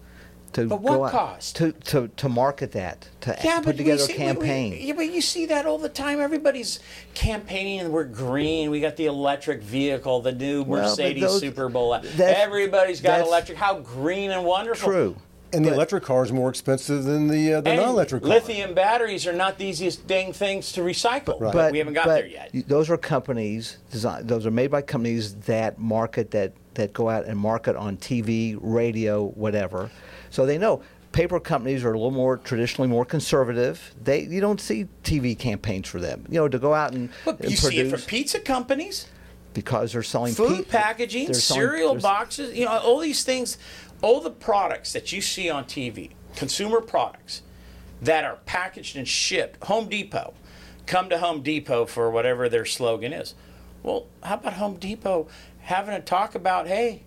Speaker 3: To
Speaker 2: But what
Speaker 3: out-
Speaker 2: cost?
Speaker 3: To, to, to market that, to
Speaker 2: Yeah,
Speaker 3: put together
Speaker 2: see-
Speaker 3: a
Speaker 2: we- we-
Speaker 3: campaign.
Speaker 2: yeah, but you see that all the time. Everybody's campaigning, and we're green. We got the electric vehicle, the new
Speaker 3: Well,
Speaker 2: Mercedes
Speaker 3: those-
Speaker 2: Super Bowl. Everybody's got electric. How green and wonderful!
Speaker 3: True.
Speaker 4: And the
Speaker 3: But-
Speaker 4: electric car is more expensive than the uh, the non-electric car.
Speaker 2: lithium batteries are not the easiest dang things to recycle.
Speaker 4: Right.
Speaker 2: But we haven't got
Speaker 3: but
Speaker 2: there yet.
Speaker 3: Those are companies, design, those are made by companies that market, that, that go out and market on TV, radio, whatever. So they know paper companies are a little more traditionally more conservative. They You don't see TV campaigns for them. You know, to go out and,
Speaker 2: But
Speaker 3: and
Speaker 2: you see it
Speaker 3: produce
Speaker 2: from pizza companies.
Speaker 3: because they're selling
Speaker 2: food
Speaker 3: pi-
Speaker 2: packaging,
Speaker 3: they're selling-
Speaker 2: cereal
Speaker 3: there's-
Speaker 2: boxes, you know, all these things, all the products that you see on TV, consumer products that are packaged and shipped. Home Depot, come to Home Depot for whatever their slogan is. Well, how about Home Depot having a talk about, hey,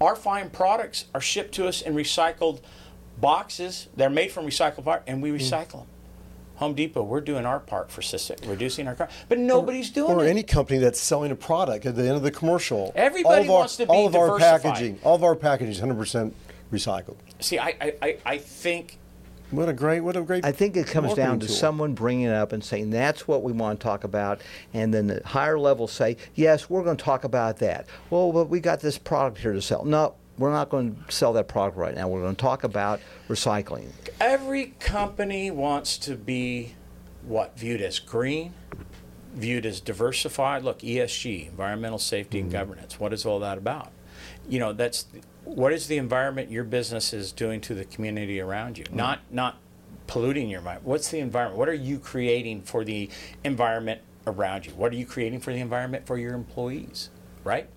Speaker 2: our fine products are shipped to us in recycled boxes. They're made from recycled part, and we mm. recycle them. Home Depot, we're doing our part for system, reducing our cost, but nobody's doing
Speaker 4: or
Speaker 2: it.
Speaker 4: Or any company that's selling a product at the end of the commercial.
Speaker 2: Everybody
Speaker 4: all of our,
Speaker 2: wants to be
Speaker 4: all of our packaging. All of our packaging is 100% recycled.
Speaker 2: See, I, I, I, I think
Speaker 4: What a great, what a great.
Speaker 3: I think it comes down to
Speaker 4: tool.
Speaker 3: someone bringing it up and saying that's what we want to talk about, and then the higher levels say, yes, we're going to talk about that. Well, but we got this product here to sell. No, we're not going to sell that product right now. We're going to talk about recycling.
Speaker 2: every company wants to be what viewed as green, viewed as diversified. Look, ESG, environmental safety and mm-hmm. governance. What is all that about? You know, that's what is the environment your business is doing to the community around you. Mm-hmm. Not not polluting your mind. What's the environment? What are you creating for the environment around you? What are you creating for the environment for your employees? Right?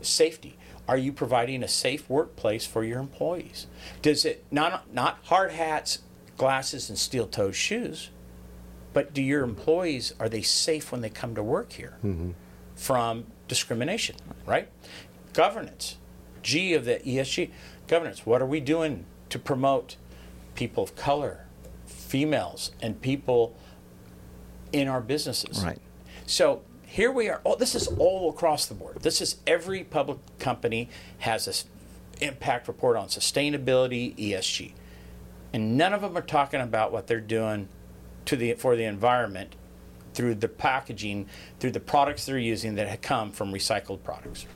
Speaker 2: Safety. Are you providing a safe workplace for your employees? Does it not not hard hats, glasses, and steel-toed shoes, but do your employees are they safe when they come to work here mm-hmm. from discrimination? Right? Governance. G of the ESG. Governance. What are we doing to promote people of color, females, and people in our businesses?
Speaker 3: Right.
Speaker 2: So here we are. Oh, this is all across the board. This is every public company has this impact report on sustainability, ESG, and none of them are talking about what they're doing to the for the environment through the packaging, through the products they're using that have come from recycled products.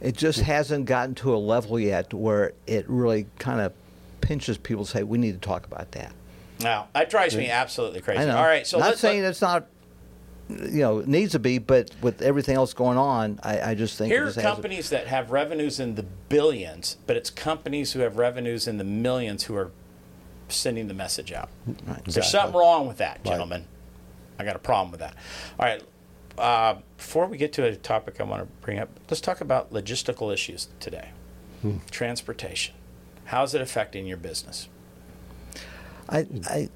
Speaker 3: It just hasn't gotten to a level yet where it really kind of pinches people to say, we need to talk about that.
Speaker 2: Now that drives me absolutely crazy.
Speaker 3: I know.
Speaker 2: All right, so
Speaker 3: not
Speaker 2: let's
Speaker 3: saying it's not, you know, it needs to be, but with everything else going on, I, I just think
Speaker 2: Here are companies that have revenues in the billions, but it's companies who have revenues in the millions who are sending the message out. There's
Speaker 4: Exactly.
Speaker 2: something wrong with that, gentlemen. I got a problem with that. All right. Uh, before we get to a topic I want to bring up, let's talk about logistical issues today.
Speaker 3: Hmm.
Speaker 2: Transportation. How's it affecting your business?
Speaker 3: I, I,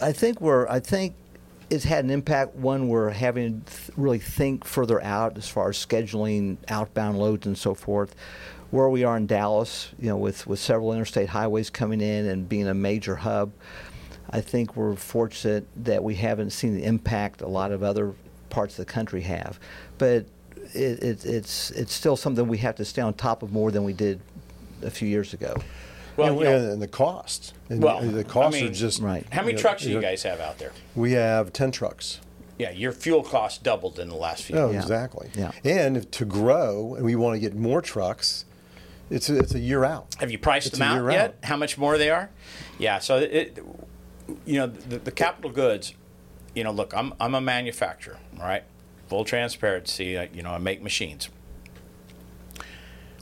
Speaker 3: I think we're. I think it's had an impact. One, we're having to th- really think further out as far as scheduling outbound loads and so forth. Where we are in Dallas, you know, with with several interstate highways coming in and being a major hub, I think we're fortunate that we haven't seen the impact a lot of other parts of the country have. But it, it, it's it's still something we have to stay on top of more than we did a few years ago.
Speaker 2: Well,
Speaker 4: and,
Speaker 2: you know-
Speaker 4: and the cost. And
Speaker 2: Well,
Speaker 4: the
Speaker 2: I
Speaker 4: costs
Speaker 2: mean-
Speaker 4: are just
Speaker 3: Right.
Speaker 2: How many
Speaker 4: you know,
Speaker 2: trucks do you guys have out there?
Speaker 4: We have ten trucks.
Speaker 2: Yeah, your fuel cost doubled in the last few
Speaker 4: Oh,
Speaker 3: Yeah.
Speaker 4: exactly.
Speaker 3: Yeah.
Speaker 4: And to grow, and we want to get more trucks, it's a, it's a year out.
Speaker 2: Have you priced
Speaker 4: It's
Speaker 2: them out yet?
Speaker 4: out.
Speaker 2: How much more they are? Yeah. So it, you know, the, the capital goods. You know, look, I'm I'm a manufacturer. right? full transparency. I, you know, I make machines.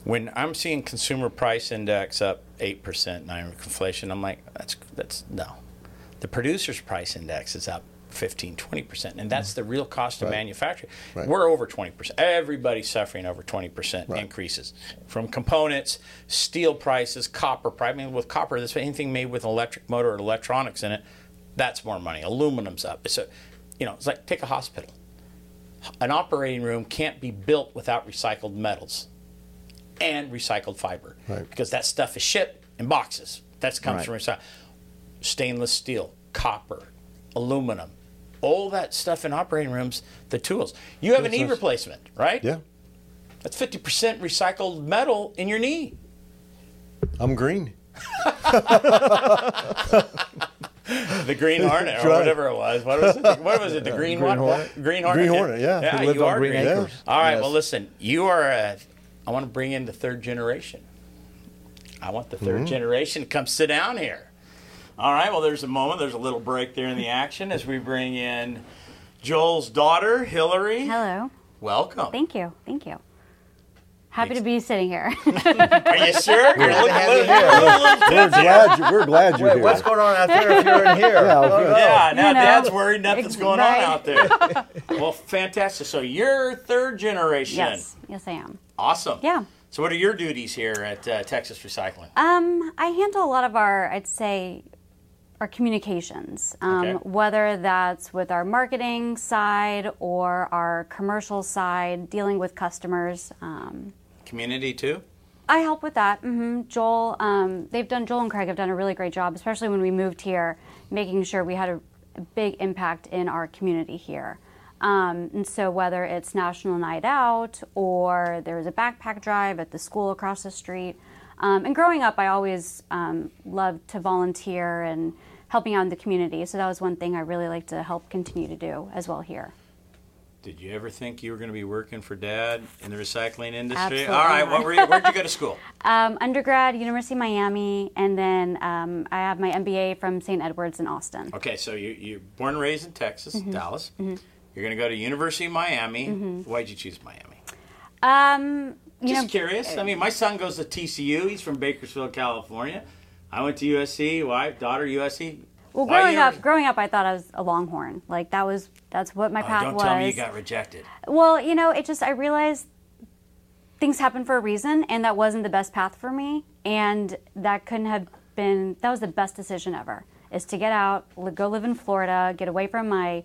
Speaker 2: When I'm seeing consumer price index up eight percent, nine inflation, I'm like, that's that's no. The producer's price index is up 15, 20 percent, and that's mm-hmm. the real cost of
Speaker 4: Right.
Speaker 2: manufacturing.
Speaker 4: Right.
Speaker 2: We're over 20 percent. Everybody's suffering over 20 percent
Speaker 4: Right.
Speaker 2: increases from components, steel prices, copper price. I mean, with copper, this anything made with an electric motor or electronics in it, that's more money. Aluminum's up. It's a, you know, it's like take a hospital. An operating room can't be built without recycled metals and recycled fiber
Speaker 4: Right.
Speaker 2: because that stuff is shipped in boxes. That comes
Speaker 3: Right.
Speaker 2: from recycled stainless steel, copper, aluminum, all that stuff in operating rooms. The tools. You have a knee replacement, right?
Speaker 4: Yeah.
Speaker 2: That's fifty percent recycled metal in your knee.
Speaker 4: I'm green.
Speaker 2: The Green Hornet, or whatever it was. What was it? What was it? The Green,
Speaker 3: Green? Hornet?
Speaker 2: Green Hornet.
Speaker 4: Green Hornet, yeah.
Speaker 2: Yeah, you are
Speaker 3: Green
Speaker 2: green.
Speaker 3: Acres.
Speaker 2: All right.
Speaker 3: Yes.
Speaker 2: Well, listen. You are. Uh, I want to bring in the third generation. I want the 3rd
Speaker 4: Mm-hmm.
Speaker 2: generation to come sit down here. All right. Well, there's a moment. There's a little break there in the action as we bring in Joel's daughter, Hillary.
Speaker 5: Hello.
Speaker 2: Welcome.
Speaker 5: Thank you. Thank you. Happy to be sitting here.
Speaker 2: Are you sure? You're looking
Speaker 3: have
Speaker 2: a
Speaker 3: you
Speaker 2: little-
Speaker 3: here.
Speaker 4: We're glad, you, we're glad you're
Speaker 3: Wait,
Speaker 4: here.
Speaker 3: what's going on out there if you're in here?
Speaker 4: Yeah,
Speaker 3: Oh, no.
Speaker 2: Yeah, now
Speaker 5: You know.
Speaker 2: Dad's worried nothing's going
Speaker 5: right.
Speaker 2: on out there. well, fantastic. So you're third generation.
Speaker 5: yes. Yes, I am.
Speaker 2: Awesome.
Speaker 5: Yeah.
Speaker 2: So what are your duties here at uh, Texas Recycling?
Speaker 5: Um, I handle a lot of our, I'd say, our communications, um,
Speaker 2: Okay.
Speaker 5: whether that's with our marketing side or our commercial side, dealing with customers. Um,
Speaker 2: Community too?
Speaker 5: I help with that. hmm Joel, um, they've done. Joel and Craig have done a really great job, especially when we moved here, making sure we had a, a big impact in our community here. Um, and so, whether it's National Night Out or there's a backpack drive at the school across the street, um, and growing up, I always um, loved to volunteer and helping out in the community. So that was one thing I really like to help continue to do as well here.
Speaker 2: Did you ever think you were going to be working for Dad in the recycling industry?
Speaker 5: Absolutely
Speaker 2: All right, were you, where'd you go to school?
Speaker 5: Um, undergrad, University of Miami, and then um, I have my MBA from St. Edward's in Austin.
Speaker 2: Okay, so you you're born and raised in Texas,
Speaker 5: Mm-hmm.
Speaker 2: Dallas. You're going to go to University of Miami. Why'd you choose Miami?
Speaker 5: Um, you
Speaker 2: Just
Speaker 5: know,
Speaker 2: curious. I mean, my son goes to TCU. He's from Bakersfield, California. I went to USC. Wife, daughter, USC.
Speaker 5: well,
Speaker 2: Why
Speaker 5: growing up, growing up, I thought I was a Longhorn. Like that was that's what my
Speaker 2: Oh,
Speaker 5: path
Speaker 2: don't
Speaker 5: was.
Speaker 2: tell me you got rejected.
Speaker 5: Well, you know, it just I realized things happen for a reason, and that wasn't the best path for me, and that couldn't have been. That was the best decision ever. Is to get out, go live in Florida, get away from my,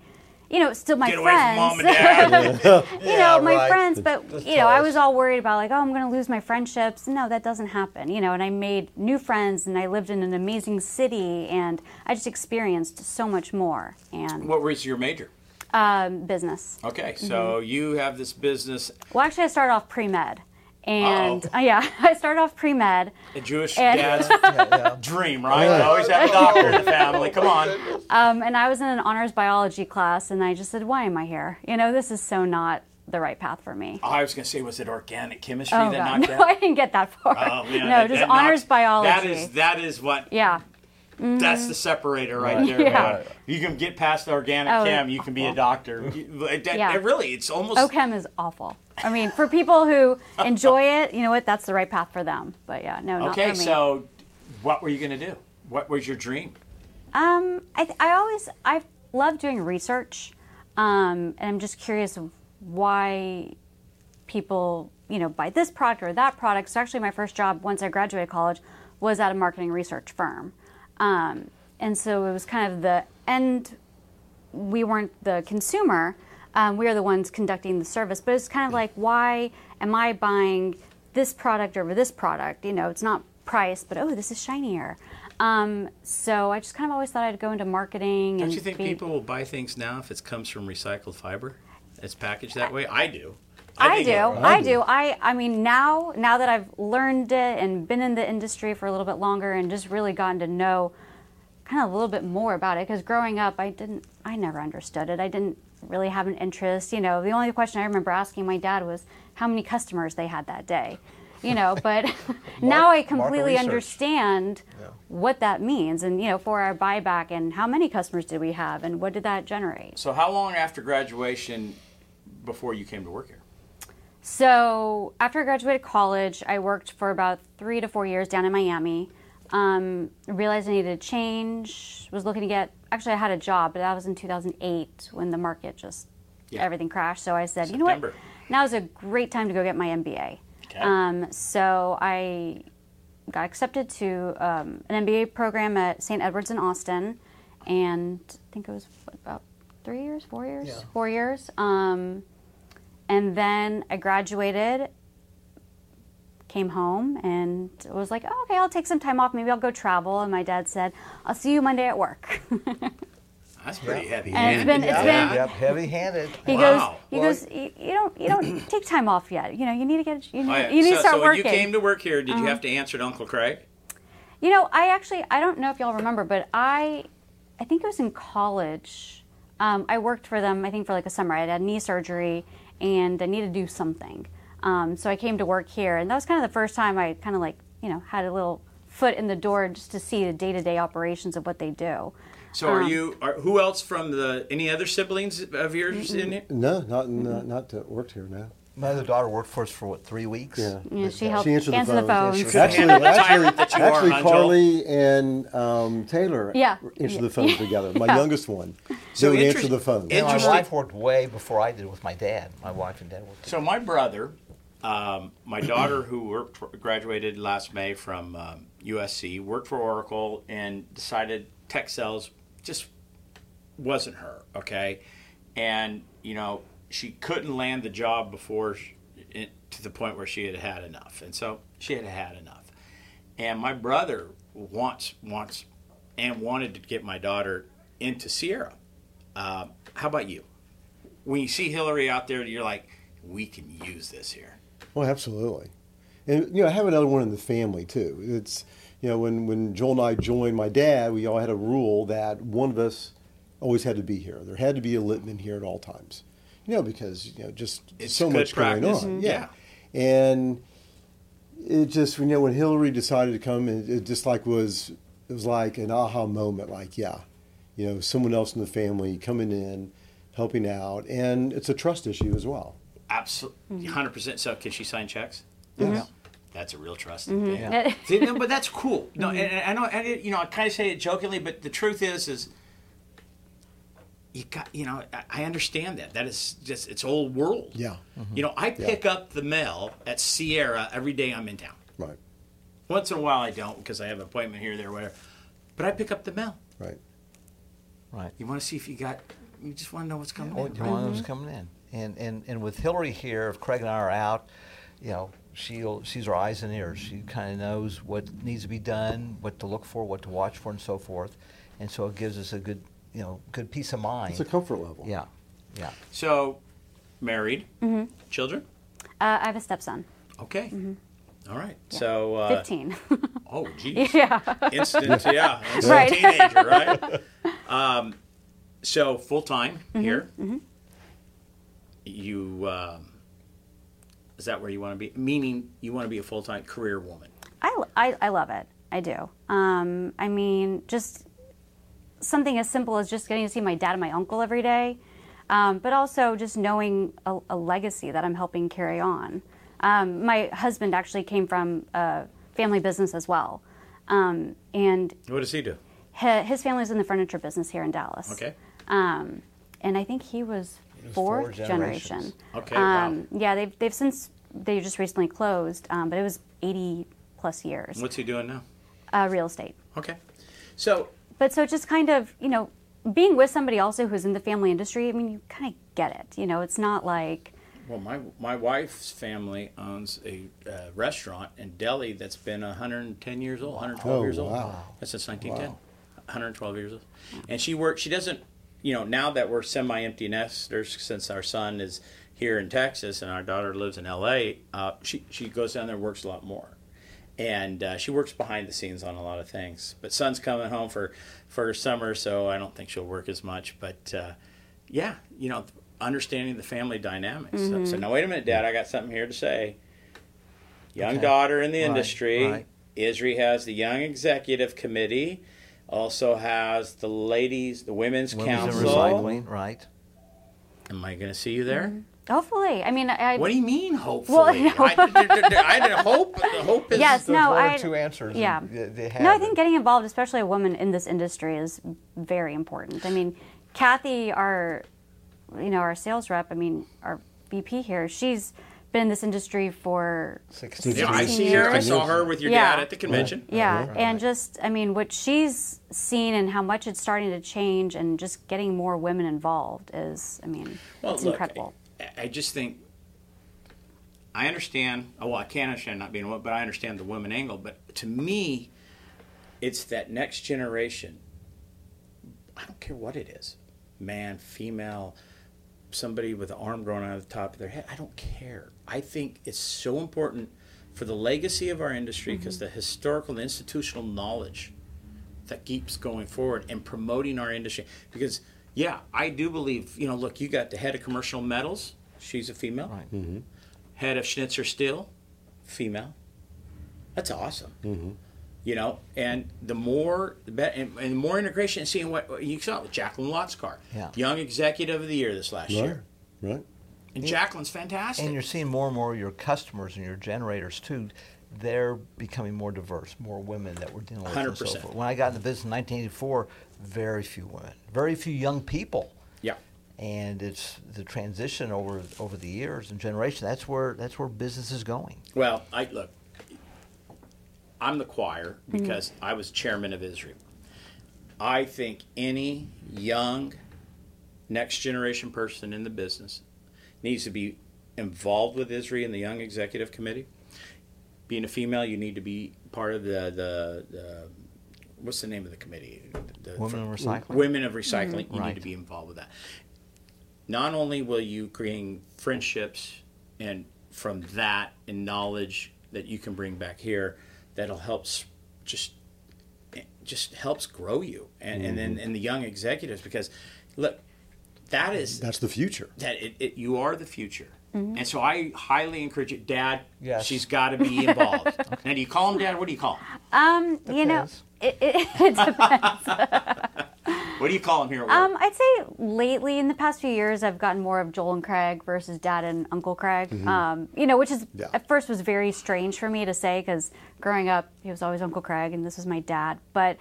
Speaker 5: you know, still my
Speaker 2: Get away
Speaker 5: friends.
Speaker 2: from mom and dad.
Speaker 5: you know, my
Speaker 3: right.
Speaker 5: friends, but
Speaker 3: That's
Speaker 5: you know, I was all worried about like, oh, I'm going to lose my friendships. No, that doesn't happen. You know, and I made new friends, and I lived in an amazing city, and I just experienced so much more. And
Speaker 2: what was your major?
Speaker 5: um, business.
Speaker 2: Okay, so
Speaker 5: Mm-hmm.
Speaker 2: you have this business,
Speaker 5: Well, actually, I started off pre med, and
Speaker 2: Uh-oh.
Speaker 5: uh, yeah, I started off pre med.
Speaker 2: a Jewish
Speaker 5: And-
Speaker 2: dad's dream, right? You always have a doctor in the family. Come on.
Speaker 5: Um, and I was in an honors biology class, and I just said, "Why am I here? You know, this is so not the right path for me."
Speaker 2: Oh, I was going to say, was it organic chemistry
Speaker 5: Oh
Speaker 2: that
Speaker 5: God,
Speaker 2: knocked
Speaker 5: no,
Speaker 2: out?
Speaker 5: I didn't get that far.
Speaker 2: Oh, yeah,
Speaker 5: no,
Speaker 2: that-
Speaker 5: just
Speaker 2: that
Speaker 5: honors
Speaker 2: knocks-
Speaker 5: biology.
Speaker 2: That is that is what
Speaker 5: yeah,
Speaker 2: that's the separator right there.
Speaker 5: Yeah.
Speaker 2: man. You can get past the organic
Speaker 5: Oh,
Speaker 2: chem, you can be a doctor. It- that-
Speaker 5: Yeah.
Speaker 2: it really, it's almost
Speaker 5: OChem is awful. I mean, for people who enjoy it, you know what? That's the right path for them. But yeah, no, not
Speaker 2: okay.
Speaker 5: for me.
Speaker 2: So, what were you going to do? What was your dream?
Speaker 5: Um, I, th- I always I love doing research, um, and I'm just curious why people you know buy this product or that product. So actually, my first job once I graduated college was at a marketing research firm, um, and so it was kind of the end. We weren't the consumer; um, we are the ones conducting the service. But it's kind of like, why am I buying this product over this product? You know, it's not price, but oh, this is shinier. Um, so I just kind of always thought I'd go into marketing.
Speaker 2: Don't you think
Speaker 5: be-
Speaker 2: people will buy things now if it comes from recycled fiber? It's packaged that way. I do.
Speaker 5: I, do. I do. I I mean now now that I've learned it and been in the industry for a little bit longer and just really gotten to know kind of a little bit more about it because growing up I didn't I never understood it. I didn't really have an interest. You know, the only question I remember asking my dad was how many customers they had that day. You know, but now I completely
Speaker 3: research.
Speaker 5: understand what that means and you know for our buyback and how many customers did we have and what did that generate.
Speaker 2: So, how long after graduation before you came to work here?
Speaker 5: So after I graduated college, I worked for about three to four years down in Miami. Um, realized I needed a change. Was looking to get. Actually, I had a job, but that was in 2008 when the market just
Speaker 2: Yeah.
Speaker 5: everything crashed. So I said, you know what? Now is a great time to go get my MBA.
Speaker 2: Okay.
Speaker 5: Um, so I got accepted to um, an MBA program at St. Edward's in Austin, and I think it was what, about three years, four years, four years. Um, and then I graduated, came home, and was like, oh, okay, I'll take some time off. Maybe I'll go travel. And my dad said, I'll see you Monday at work.
Speaker 2: That's pretty heavy.
Speaker 5: And it's been- it's
Speaker 2: yeah.
Speaker 5: been-
Speaker 3: Yep, heavy-handed.
Speaker 5: He
Speaker 2: Wow.
Speaker 5: goes, he
Speaker 3: Well-
Speaker 5: goes, you, you don't, you don't take time off yet. You know, you need to get, you need,
Speaker 2: Oh, yeah.
Speaker 5: you need
Speaker 2: so,
Speaker 5: to start
Speaker 2: so when
Speaker 5: working. Uh-huh.
Speaker 2: you came to work here, did you have to answer to Uncle Craig?
Speaker 5: You know, I actually I don't know if y'all remember, but I I think it was in college. Um, I worked for them. I think for like a summer. I had knee surgery and I needed to do something. Um, so I came to work here, and that was kind of the first time I kind of like you know had a little foot in the door just to see the day to day operations of what they do.
Speaker 2: So,
Speaker 5: Um,
Speaker 2: are you? Are, who else from the? Any other siblings of yours in here?
Speaker 4: No, not not, not that worked here now.
Speaker 3: My other daughter worked for us for what three weeks.
Speaker 4: Yeah.
Speaker 5: You know, she helped
Speaker 4: She answered the
Speaker 5: answer the
Speaker 4: phones.
Speaker 5: phones.
Speaker 2: Could
Speaker 4: Actually, actually,
Speaker 2: tyrant that you are,
Speaker 4: actually? Carly and um, Taylor
Speaker 5: Yeah.
Speaker 4: answered
Speaker 5: Yeah.
Speaker 4: the phones together. My
Speaker 5: Yeah.
Speaker 4: youngest one.
Speaker 2: So
Speaker 4: they would answer
Speaker 2: interest-
Speaker 4: the phone.
Speaker 3: And my wife worked way before I did with my dad. My wife and dad worked.
Speaker 2: So my brother, um, my daughter who worked graduated last May from um, USC, worked for Oracle, and decided tech sales just wasn't her. Okay, and you know she couldn't land the job before she, it, to the point where she had had enough, and so she had had enough. And my brother wants wants and wanted to get my daughter into Sierra, Uh, how about you? When you see Hillary out there, you're like, we can use this here.
Speaker 4: Well, absolutely. And you know, I have another one in the family too. It's you know, when when Joel and I joined my dad, we all had a rule that one of us always had to be here. There had to be a Litman here at all times. You know, because you know, just
Speaker 2: It's
Speaker 4: so
Speaker 2: good
Speaker 4: much
Speaker 2: practice.
Speaker 4: going on.
Speaker 2: Mhm. Yeah.
Speaker 4: And it just you know when Hillary decided to come, it, it just like was it was like an aha moment. Like yeah, you know, someone else in the family coming in, helping out, and it's a trust issue as well.
Speaker 2: Absolutely, mm-hmm. hundred percent. So, can she sign checks?
Speaker 4: Yes.
Speaker 2: That's a real trust. Mm-hmm.
Speaker 3: Yeah.
Speaker 2: See, no, but that's cool. No, mm-hmm. and, and I know, and it, you know, I kind of say it jokingly, but the truth is, is you got, you know, I, I understand that. That is just it's old world.
Speaker 4: Yeah. Mm-hmm.
Speaker 2: You know, I pick up the mail at Sierra every day I'm in town.
Speaker 4: Right.
Speaker 2: Once in a while I don't because I have an appointment here, there, whatever. But I pick up the mail.
Speaker 4: Right.
Speaker 3: Right.
Speaker 2: You want to see if you got. You just want to know what's coming
Speaker 3: Oh,
Speaker 2: in.
Speaker 3: you want those coming in, and and and with Hillary here, if Craig and I are out, you know, she'll she's our eyes and ears. She kind of knows what needs to be done, what to look for, what to watch for, and so forth, and so it gives us a good, you know, good peace of mind.
Speaker 4: It's a comfort level.
Speaker 3: yeah, yeah.
Speaker 2: So, married, children.
Speaker 5: Uh, I have a stepson,
Speaker 2: Okay. All right. So. Uh,
Speaker 5: 15.
Speaker 2: Oh, geez.
Speaker 5: yeah.
Speaker 2: Instant, yeah. Instant
Speaker 5: Right.
Speaker 2: teenager, right? Um, so full time here. You um, is that where you want to be? Meaning you want to be a full time career woman.
Speaker 5: I, I, I love it. I do. Um, I mean, just something as simple as just getting to see my dad and my uncle every day, um, but also just knowing a, a legacy that I'm helping carry on. Um, my husband actually came from a family business as well. Um, and
Speaker 2: What does he do?
Speaker 5: hi- his family's in the furniture business here in Dallas.
Speaker 2: Okay.
Speaker 5: Um, and I think he was
Speaker 3: was
Speaker 5: fourth
Speaker 3: four
Speaker 5: generation.
Speaker 3: generations.
Speaker 2: Okay, wow.
Speaker 5: Um, Yeah, they've they've since they just recently closed, um, but it was 80 plus years.
Speaker 2: What's he doing now?
Speaker 5: Uh, real estate.
Speaker 2: Okay. So
Speaker 5: But so just kind of you know being with somebody also who's in the family industry. I mean, you kind of get it. You know, it's not like
Speaker 2: Well, my my wife's family owns a uh, restaurant in Delhi that's been 110 years old, 112
Speaker 4: Oh,
Speaker 2: years old.
Speaker 4: wow.
Speaker 2: That's since 1910. Wow. 112 years old. And she works. She doesn't. You know, now that we're semi-empty nesters, since our son is here in Texas and our daughter lives in L.A., uh, she she goes down there and works a lot more. And uh, she works behind the scenes on a lot of things. But son's coming home for for summer, so I don't think she'll work as much. But uh, yeah, you know, understanding the family dynamics. So, so now, wait a minute, Dad. I got something here to say. Young
Speaker 3: Okay.
Speaker 2: daughter in the
Speaker 3: Right,
Speaker 2: industry.
Speaker 3: right.
Speaker 2: ISRI has the Young Executive Committee. Also has the ladies, the Women's,
Speaker 3: Women's
Speaker 2: Council.
Speaker 3: recycling, right?
Speaker 2: Am I going to see you there?
Speaker 5: Hopefully. I mean, I,
Speaker 2: What do you mean, hopefully?
Speaker 5: Well, no.
Speaker 2: I, hope. Hope is
Speaker 5: Yes, no,
Speaker 3: one
Speaker 5: I-
Speaker 3: or two answers.
Speaker 5: yeah.
Speaker 3: They, they have
Speaker 5: No, I think getting involved, especially a woman in this industry, is very important. I mean, Kathy, our, you know, our sales rep. I mean, our VP here. She's been in this industry for
Speaker 3: 16
Speaker 2: Yeah, I
Speaker 5: 16
Speaker 2: see her. I saw her with your
Speaker 5: Yeah.
Speaker 2: dad at the convention.
Speaker 5: Yeah, uh-huh.
Speaker 3: Right.
Speaker 5: and just I mean, what she's seen and how much it's starting to change, and just getting more women involved is, I mean,
Speaker 2: Well,
Speaker 5: it's
Speaker 2: look,
Speaker 5: incredible.
Speaker 2: I, just think I understand. Oh, well, I can't understand not being a woman, but I understand the woman angle. But to me, it's that next generation. I don't care what it is, man, female, somebody with an arm growing out of the top of their head. I don't care. I think it's so important for the legacy of our industry mm-hmm. because the historical and institutional knowledge that keeps going forward and promoting our industry. Because, yeah, I do believe, you know, look, you got the head of commercial metals, she's a female.
Speaker 3: Right.
Speaker 2: Head of Schnitzer Steel, female. That's awesome. Mm-hmm. You know, and the more, the better, and, and more integration, and seeing what you saw with Jacqueline Lotzcar,
Speaker 3: Yeah.
Speaker 2: Young Executive of the Year this last
Speaker 4: Right.
Speaker 2: year.
Speaker 4: Right.
Speaker 2: And Jacqueline's fantastic.
Speaker 3: And you're seeing more and more of your customers and your generators too. They're becoming more diverse, more women that we're dealing with. and so
Speaker 2: 100%.
Speaker 3: forth. When I got in the business in 1984, very few women, very few young people,
Speaker 2: yeah.
Speaker 3: and it's the transition over over the years and generation. That's where that's where business is going.
Speaker 2: Well, I look. I'm the choir mm-hmm. because I was chairman of ISRI. I think any young, next generation person in the business needs to be involved with ISRI and the Young Executive Committee. Being a female, you need to be part of the the, the what's the name of the committee? The-
Speaker 3: Women in Recycling?
Speaker 2: Women of Recycling. Mm-hmm. You need to be involved with that. Not only will you gain friendships and from that and knowledge that you can bring back here, that'll help just eh, just helps grow you and, and then mm-hmm. and the young executives because look that is
Speaker 4: That's the future.
Speaker 2: that it, it, you are the future. Mm-hmm. And so I highly encourage it Dad.
Speaker 3: Yes.
Speaker 2: She's got to be involved. Now, do you call him Dad? What do you call him?
Speaker 5: Um, you know,
Speaker 3: Depends.
Speaker 5: It, it, it depends.
Speaker 2: What do you call him here? at work?
Speaker 5: Um, I'd say lately, in the past few years, I've gotten more of Joel and Craig versus Dad and Uncle Craig. Um, you know, which is
Speaker 4: Yeah.
Speaker 5: at first was very strange for me to say because growing up, he was always Uncle Craig and this was my dad. But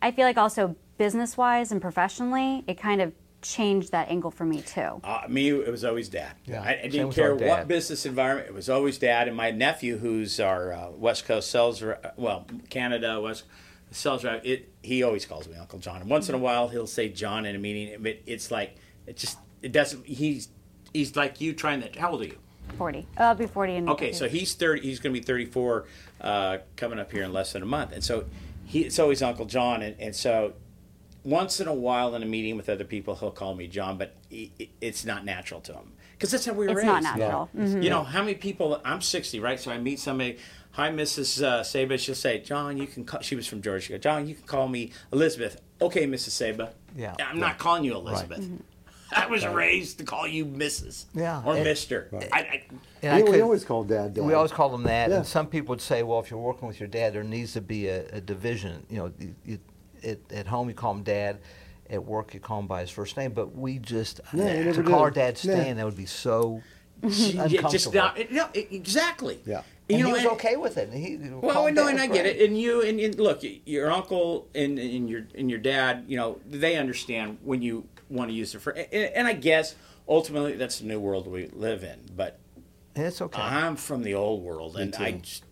Speaker 5: I feel like also business wise and professionally, it kind of changed that angle for me too.
Speaker 2: Uh, me, it was always dad.
Speaker 3: Yeah,
Speaker 2: I, I didn't care what business environment. It was always dad. And my nephew, who's our uh, West Coast sales, re- well, Canada West sales rep, it he always calls me Uncle John. And once in a while, he'll say John in a meeting. But it's like it just it doesn't. He's he's like you trying to. How old are you?
Speaker 5: 40. Uh, I'll be 40 in
Speaker 2: Okay, so he's thirty. He's going to be thirty-four, uh, coming up here in less than a month, and so he. It's always Uncle John, and, and so once in a while in a meeting with other people, he'll call me John, but he, it's not natural to him because that's how we were
Speaker 5: It's
Speaker 2: raised.
Speaker 5: not natural. Mhm.
Speaker 2: You know how many people? I'm sixty, right? So I meet somebody. Hi, Mrs. Uh, Saba. She'll say, John, you can call. She was from Georgia. She go, John, you can call me Elizabeth. Okay, Mrs. Saba.
Speaker 3: Yeah.
Speaker 2: I'm not calling you Elizabeth. I was raised to call you Mrs.
Speaker 3: Yeah.
Speaker 2: Or
Speaker 3: And-
Speaker 2: Mister. I, I,
Speaker 3: And I
Speaker 4: we, we always call dad dad.
Speaker 3: We always call them that,
Speaker 4: Yeah.
Speaker 3: and some people would say, "Well, if you're working with your dad, there needs to be a, a division. You know, you, you, at, at home you call him dad, at work you call him by his first name." But we just
Speaker 4: No, we
Speaker 3: to
Speaker 4: never
Speaker 3: call
Speaker 4: did.
Speaker 3: our dad
Speaker 4: Yeah.
Speaker 3: Stan, that would be so
Speaker 2: Yeah, just not, it- no, it- exactly.
Speaker 4: Yeah.
Speaker 3: And
Speaker 2: you know,
Speaker 3: he was
Speaker 2: and-
Speaker 3: okay with it. He,
Speaker 2: Well, no, and I get it. And you and, and look, your uncle and, and your and your dad, you know, they understand when you want to use it for. And, and I guess ultimately that's the new world we live in. But
Speaker 3: it's okay.
Speaker 2: I'm from the old world, and I just,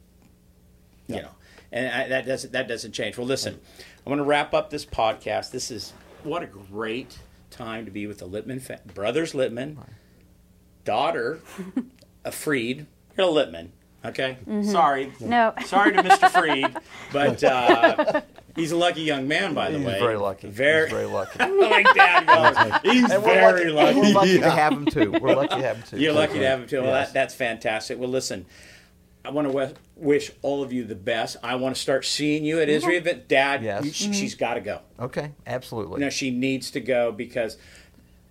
Speaker 2: you know, and I, that doesn't that doesn't change. Well, listen, I'm going to wrap up this podcast. This is what a great time to be with the Litman fa- brothers. Litman, daughter, a Freed. You're a Litman, okay? Sorry,
Speaker 5: No.
Speaker 2: sorry to Mr. Freed, but uh, he's a lucky young man, by the
Speaker 3: He's
Speaker 2: way.
Speaker 3: very lucky.
Speaker 2: Very,
Speaker 3: He's very lucky.
Speaker 2: like Dad goes, He's
Speaker 3: And
Speaker 2: very
Speaker 3: lucky,
Speaker 2: lucky.
Speaker 3: We're lucky to have him too. We're lucky to have him too.
Speaker 2: You're lucky to have him too. Well,
Speaker 3: Yes.
Speaker 2: that, that's fantastic. Well, listen, I want to w- wish all of you the best. I want to start seeing you at ISRI event. Dad,
Speaker 3: Yes.
Speaker 2: you- she, has got to go.
Speaker 3: Okay, absolutely.
Speaker 2: You know, she needs to go because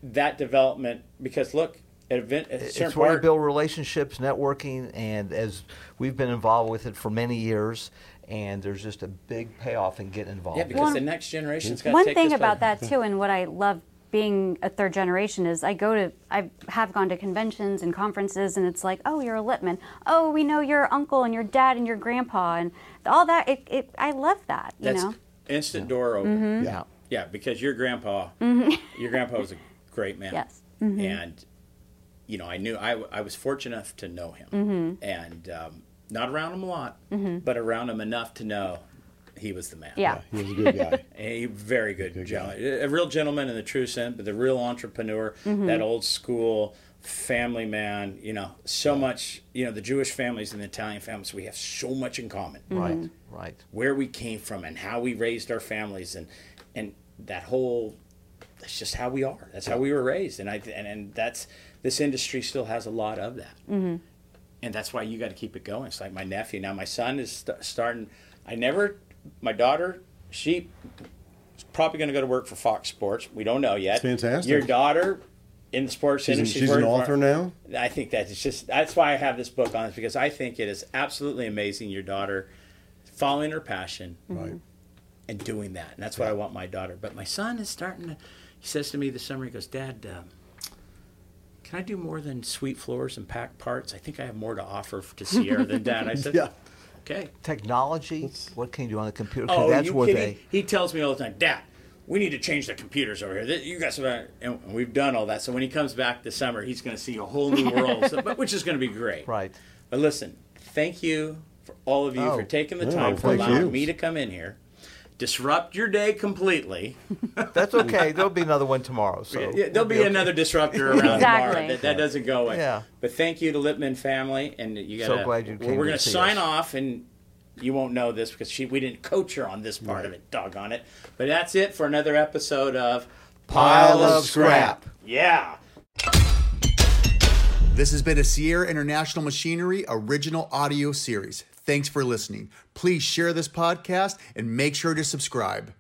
Speaker 2: that development. Because look, at event, at a certain
Speaker 3: it's where you build relationships, networking, and as we've been involved with it for many years, and there's just a big payoff in getting involved.
Speaker 2: yeah, because
Speaker 5: One-
Speaker 2: the next generation's got to
Speaker 5: One thing
Speaker 2: this
Speaker 5: about
Speaker 2: by-
Speaker 5: that too, and what I love being a third generation is I go to I have gone to conventions and conferences, and it's like, oh, you're a Litman. Oh, we know your uncle and your dad and your grandpa and all that. It, it I love that. You
Speaker 2: That's
Speaker 5: know.
Speaker 2: instant door open. Mm-hmm.
Speaker 3: yeah.
Speaker 2: Yeah, because your grandpa, mm-hmm. your grandpa was a great man.
Speaker 5: Yes. Mm-hmm.
Speaker 2: And, you know, I knew, I, I was fortunate enough to know him. Mm-hmm. And um, not around him a lot, mm-hmm. but around him enough to know he was the man.
Speaker 5: Yeah.
Speaker 4: He was a good guy.
Speaker 2: A very good, gentleman. A real gentleman in the true sense, but the real entrepreneur, mm-hmm. that old school family man, you know, so much, you know, the Jewish families and the Italian families, we have so much in common
Speaker 3: Right, right.
Speaker 2: where we came from and how we raised our families and and that whole that's just how we are that's how we were raised and i and, and that's this industry still has a lot of that mm-hmm. and that's why you got to keep it going it's like my nephew now my son is st- starting i never my daughter she is probably going to go to work for fox sports we don't know yet
Speaker 4: That's fantastic.
Speaker 2: your daughter in the sports
Speaker 4: She's, an,
Speaker 2: industry
Speaker 4: she's an
Speaker 2: working for-
Speaker 4: author now.
Speaker 2: I think that it's just that's why I have this book on it because I think it is absolutely amazing. Your daughter following her passion
Speaker 4: Right.
Speaker 2: and doing that, and that's what I want my daughter. But my son is starting to. He says to me this summer, he goes, "Dad, um, can I do more than sweep floors and pack parts? I think I have more to offer to Sierra than that. I said,
Speaker 4: Yeah.
Speaker 2: okay."
Speaker 3: Technology. what can you do on the computer?
Speaker 2: Oh,
Speaker 3: that's
Speaker 2: you kidding?
Speaker 3: they.
Speaker 2: He tells me all the time, Dad, we need to change the computers over here. Th- You got some, uh," and we've done all that. So when he comes back this summer, he's going to see a whole new world, so, but which is going to be great.
Speaker 3: Right.
Speaker 2: But listen, thank you for all of you
Speaker 3: Oh,
Speaker 2: for taking the
Speaker 4: yeah,
Speaker 2: time for allowing
Speaker 4: you.
Speaker 2: me to come in here, disrupt your day completely.
Speaker 3: That's okay. There'll be another one tomorrow. So
Speaker 2: yeah, there'll be, be
Speaker 3: okay.
Speaker 2: another disruptor around
Speaker 5: exactly.
Speaker 2: tomorrow. That, that yeah. doesn't go away.
Speaker 3: Yeah.
Speaker 2: But thank you to Litman family, and you got.
Speaker 3: So glad you came.
Speaker 2: We're going to sign
Speaker 3: us.
Speaker 2: off, and you won't know this because she we didn't coach her on this part right. of it. Doggone it! But that's it for another episode of
Speaker 4: Pile, Pile of Scrap. Scrap.
Speaker 2: Yeah.
Speaker 1: This has been a Sierra International Machinery original audio series. Thanks for listening. Please share this podcast and make sure to subscribe.